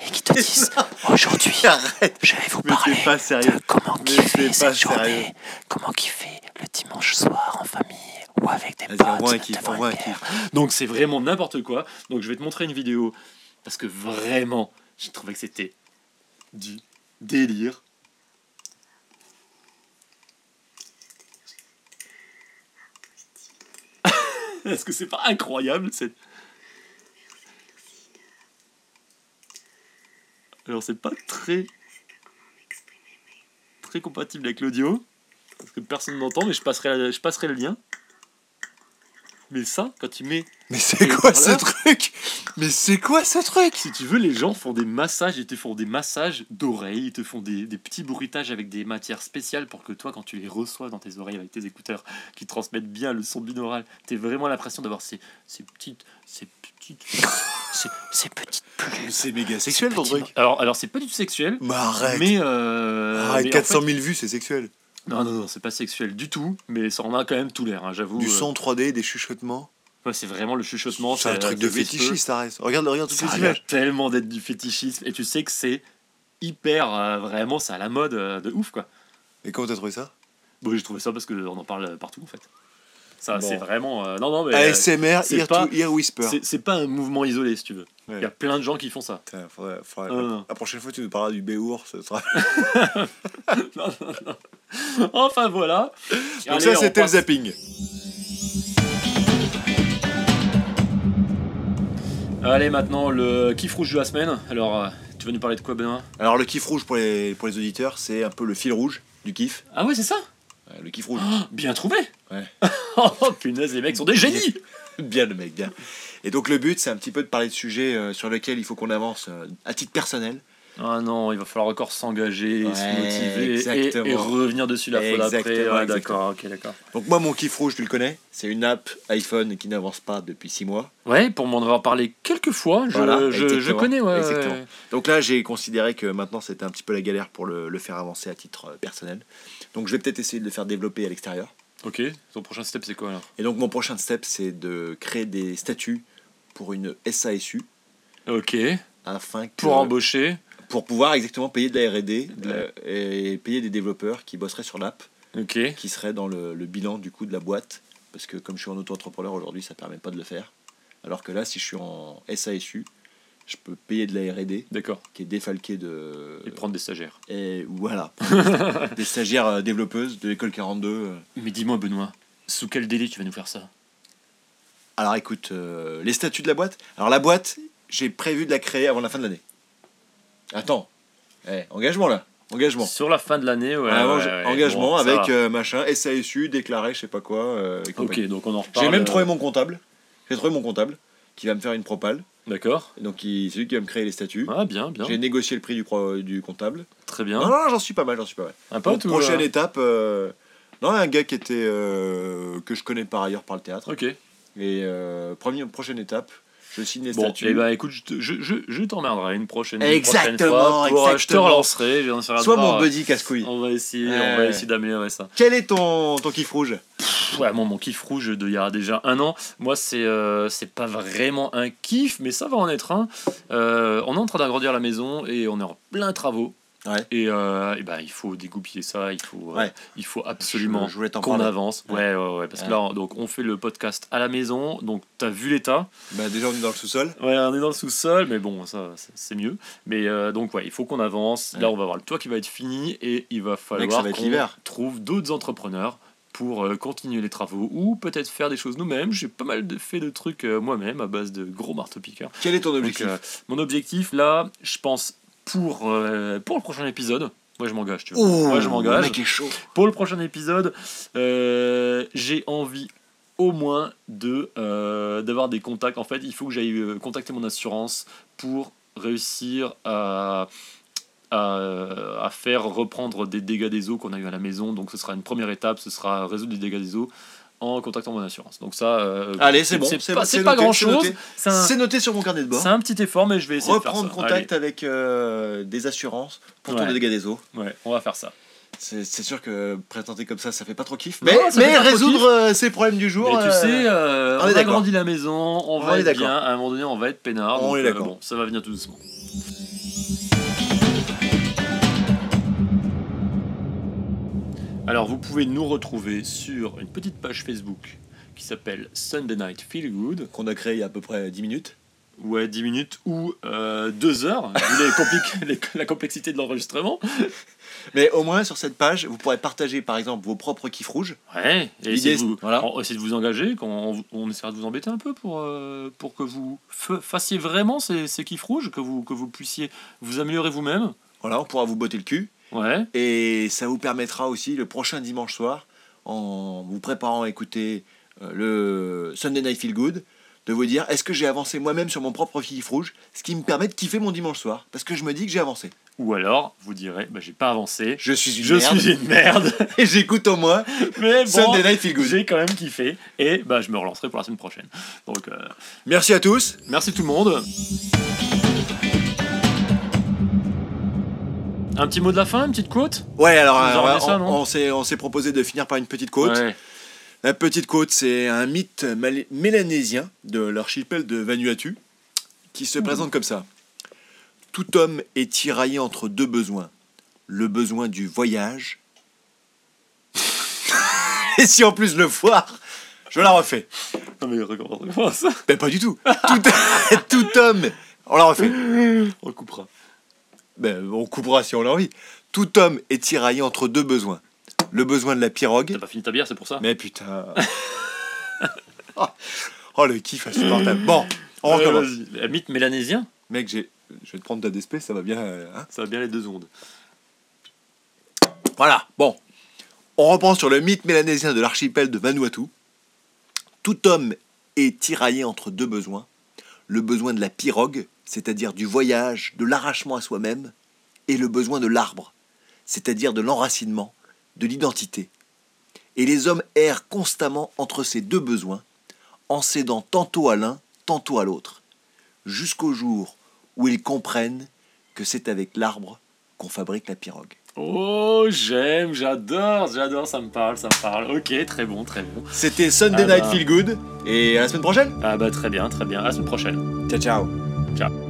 et qui te disent aujourd'hui Arrête je vais vous Mais parler c'est pas sérieux. de comment Mais kiffer cette journée, sérieux. comment kiffer le dimanche soir en famille ou avec des potes envoie un kiff, devant envoie une un bière. kiff. Donc c'est vraiment n'importe quoi. Donc je vais te montrer une vidéo parce que vraiment, je trouvais que c'était du délire. Est-ce que c'est pas incroyable cette... Alors c'est pas très très compatible avec l'audio parce que personne n'entend mais je passerai je passerai le lien. Mais ça quand tu mets Mais c'est quoi ce truc? Mais c'est quoi ce truc? Si tu veux, les gens font des massages, ils te font des massages d'oreilles, ils te font des, des petits bruitages avec des matières spéciales pour que toi, quand tu les reçois dans tes oreilles avec tes écouteurs, qui transmettent bien le son binaural, t'aies vraiment l'impression d'avoir ces, ces petites... Ces petites... Ces, ces petites plumes. C'est méga sexuel ton truc. Alors, alors c'est pas du tout sexuel, Mais arrête. mais... Euh, mais en 400 fait- 000 vues, c'est sexuel. Non, non, non, c'est pas sexuel du tout, mais ça en a quand même tout l'air, hein, j'avoue. Du euh, son 3D, des chuchotements. ouais, c'est vraiment le chuchotement. C'est un truc de fétichiste, ça reste. Regarde, regarde toutes Ça ces a l'air images. tellement d'être du fétichisme, et tu sais que c'est hyper, euh, vraiment, c'est à la mode euh, de ouf, quoi. Et comment t'as trouvé ça? Bon, j'ai trouvé ça parce qu'on en parle partout en fait. Ça, Bon. c'est vraiment. euh, non, non, mais. euh, ASMR, Ear pas- to Ear Whisper. c'est- pas un mouvement isolé si tu veux. Il Ouais. y a plein de gens qui font ça. Faudrait- faudrait-. La prochaine fois, tu nous parleras du Béour. Ce sera... Non, non, non. Enfin voilà. Donc Allez, ça, c'était le zapping. Allez, maintenant le kiff rouge de la semaine. Alors, euh, tu veux nous parler de quoi, Benoît? Alors, le kiff rouge pour les, pour les auditeurs, c'est un peu le fil rouge du kiff. Ah ouais, c'est ça? Ouais, le kiff rouge. Oh, Bien trouvé Ouais. Oh punaise, les mecs sont des génies bien le mec, bien. Et donc, le but, c'est un petit peu de parler de sujets euh, sur lesquels il faut qu'on avance euh, à titre personnel. Ah non, il va falloir encore s'engager, Ouais, se motiver et, revenir dessus la fois d'après. Ouais, d'accord, ok, d'accord. Donc, moi, mon kiff rouge, tu le connais. C'est une app iPhone qui n'avance pas depuis 6 mois. Ouais, pour m'en avoir parlé quelques fois, je, Voilà, je, connais, ouais. exactement. Donc là, j'ai considéré que maintenant, c'était un petit peu la galère pour le, le faire avancer à titre euh, personnel. Donc, je vais peut-être essayer de le faire développer à l'extérieur. Ok, ton prochain step c'est quoi alors? Et donc, mon prochain step, c'est de créer des statuts pour une SASU Ok, afin que, pour embaucher pour pouvoir exactement payer de la R&D et payer des développeurs qui bosseraient sur l'app, qui seraient dans le, le bilan du coup de la boîte. Parce que comme je suis en auto-entrepreneur aujourd'hui, ça permet pas de le faire. Alors que là, si je suis en SASU, je peux payer de la R&D D'accord. qui est défalquée de... Et prendre des stagiaires. Et voilà. des stagiaires euh, développeuses de l'école 42. euh. Mais dis-moi, Benoît, sous quel délai tu vas nous faire ça? Alors écoute, euh, les statuts de la boîte. Alors la boîte, j'ai prévu de la créer avant la fin de l'année. Attends. Eh, engagement là. Engagement. Sur la fin de l'année, ouais. Ah, ouais, engage- ouais, engagement bon, avec euh, machin, SASU, déclaré, je sais pas quoi. euh, Ok, donc on en reparle. J'ai même euh, trouvé mon comptable. J'ai trouvé mon comptable qui va me faire une propale. D'accord. Donc c'est lui qui va me créer les statuts. Ah, bien, bien. J'ai négocié le prix du, pro- du comptable. Très bien. Non, non, j'en suis pas mal, j'en suis pas mal. Un Donc, pote ou, prochaine euh, étape, euh, non, un gars qui était euh, que je connais par ailleurs par le théâtre. Ok. Et euh, première, prochaine étape, je signe les Bon, statuts. et bah écoute, je, je, je, je t'emmerderai une prochaine, une Exactement, prochaine fois. Pour, euh, je te exactement. relancerai. Je Sois mon buddy casse-couille. On va essayer, Ouais. on va essayer d'améliorer ça. Quel est ton, ton kiff rouge? Ouais, moi, mon kiff rouge de il y a déjà un an, moi, c'est euh, c'est pas vraiment un kiff, mais ça va en être un. Euh, on est en train d'agrandir la maison et on est en plein travaux. Ouais. Et, euh, et ben, il faut dégoupiller ça, il faut, euh, il faut absolument qu'on avance. Ouais, ouais, ouais, parce que là, on- donc, on fait le podcast à la maison, donc tu as vu l'état. bah, Déjà, on est dans le sous-sol. Ouais, on est dans le sous-sol, mais bon, ça, c'est- mieux. Mais euh, donc, ouais, il faut qu'on avance. Là, on va voir le toit qui va être fini et il va falloir qu'on trouve d'autres entrepreneurs pour euh, continuer les travaux ou peut-être faire des choses nous-mêmes. J'ai pas mal de, fait de trucs euh, moi-même à base de gros marteaux-piqueurs. Quel est ton Donc, objectif? euh, mon objectif, là, je pense pour, euh, pour le prochain épisode. Moi, je m'engage, tu vois. Oh, Moi, je m'engage. Pour le prochain épisode, euh, j'ai envie au moins de euh, d'avoir des contacts. En fait, il faut que j'aille contacter mon assurance pour réussir à, à, à faire reprendre des dégâts des eaux qu'on a eu à la maison. Donc, ce sera une première étape, ce sera résoudre les dégâts des eaux en contactant mon assurance. Donc ça, euh, Allez, c'est bon. c'est pas, grand chose. C'est noté sur mon carnet de bord. c'est un petit effort, mais je vais essayer Reprendre de faire ça. contact avec euh, des assurances pour Ouais. tous les dégâts des eaux. Ouais, on va faire ça. C'est sûr que présenter comme ça, ça fait pas trop kiff. Mais, résoudre euh, ces problèmes du jour. Mais tu euh, sais, euh, on on, a grandi la maison, on, On va être d'accord. bien, à un moment donné, on va être peinard. On donc, est euh, d'accord. bon, ça va venir tout doucement. Alors, vous pouvez nous retrouver sur une petite page Facebook qui s'appelle Sunday Night Feel Good. qu'on a créé il y a à peu près 10 minutes. Ouais, 10 minutes ou 2 heures, vu les compli- les- la complexité de l'enregistrement. Mais au moins sur cette page, vous pourrez partager par exemple vos propres kiffs rouges. Ouais, et essayez de, vous, voilà. on- essayez de vous engager, on, on essaiera de vous embêter un peu pour, euh, pour que vous f- fassiez vraiment ces, ces kiffs rouges, que vous, que vous puissiez vous améliorer vous-même. Voilà, on pourra vous botter le cul. Ouais, Et ça vous permettra aussi le prochain dimanche soir, en vous préparant à écouter euh, le Sunday Night Feel Good, de vous dire est-ce que j'ai avancé moi-même sur mon propre kiff rouge, ce qui me permet de kiffer mon dimanche soir, parce que je me dis que j'ai avancé. ou alors vous direz, bah, j'ai pas avancé, Je suis une je merde suis une merde, et j'écoute au moins mais bon, Sunday Night Feel Good. j'ai quand même kiffé, et bah, je me relancerai pour la semaine prochaine. Donc, euh, Merci à tous. merci tout le monde. Un petit mot de la fin, une petite quote Ouais, alors euh, on, ça, s'est on s'est proposé de finir par une petite côte. Ouais. La petite côte, c'est un mythe mélanésien de l'archipel de Vanuatu qui se présente comme ça. Tout homme est tiraillé entre deux besoins. Le besoin du voyage. Et si en plus le foire, je la refais. Non mais recommence, recommence. Ben pas du tout. Tout, tout homme. On la refait. On le coupera. Ben, on coupera si on a envie. Tout homme est tiraillé entre deux besoins. Le besoin de la pirogue. T'as pas fini ta bière, c'est pour ça? Mais putain. oh, oh, le kiff insupportable. Bon, on Euh, recommence. Mythe mélанésien Mec, j'ai- je vais te prendre ta DSP, ça va bien. hein? Ça va bien les deux ondes. voilà, bon. On reprend sur le mythe mélanésien de l'archipel de Vanuatu. Tout homme est tiraillé entre deux besoins. Le besoin de la pirogue, c'est-à-dire du voyage, de l'arrachement à soi-même, et le besoin de l'arbre, c'est-à-dire de l'enracinement, de l'identité. Et les hommes errent constamment entre ces deux besoins, en cédant tantôt à l'un, tantôt à l'autre, jusqu'au jour où ils comprennent que c'est avec l'arbre qu'on fabrique la pirogue. Oh, j'aime, j'adore, j'adore, ça me parle, ça me parle. Ok, très bon, très bon. C'était Sunday Ah Night bah. Feel Good, et à la semaine prochaine Ah bah très bien, très bien. À la semaine prochaine. Ciao ciao Ciao.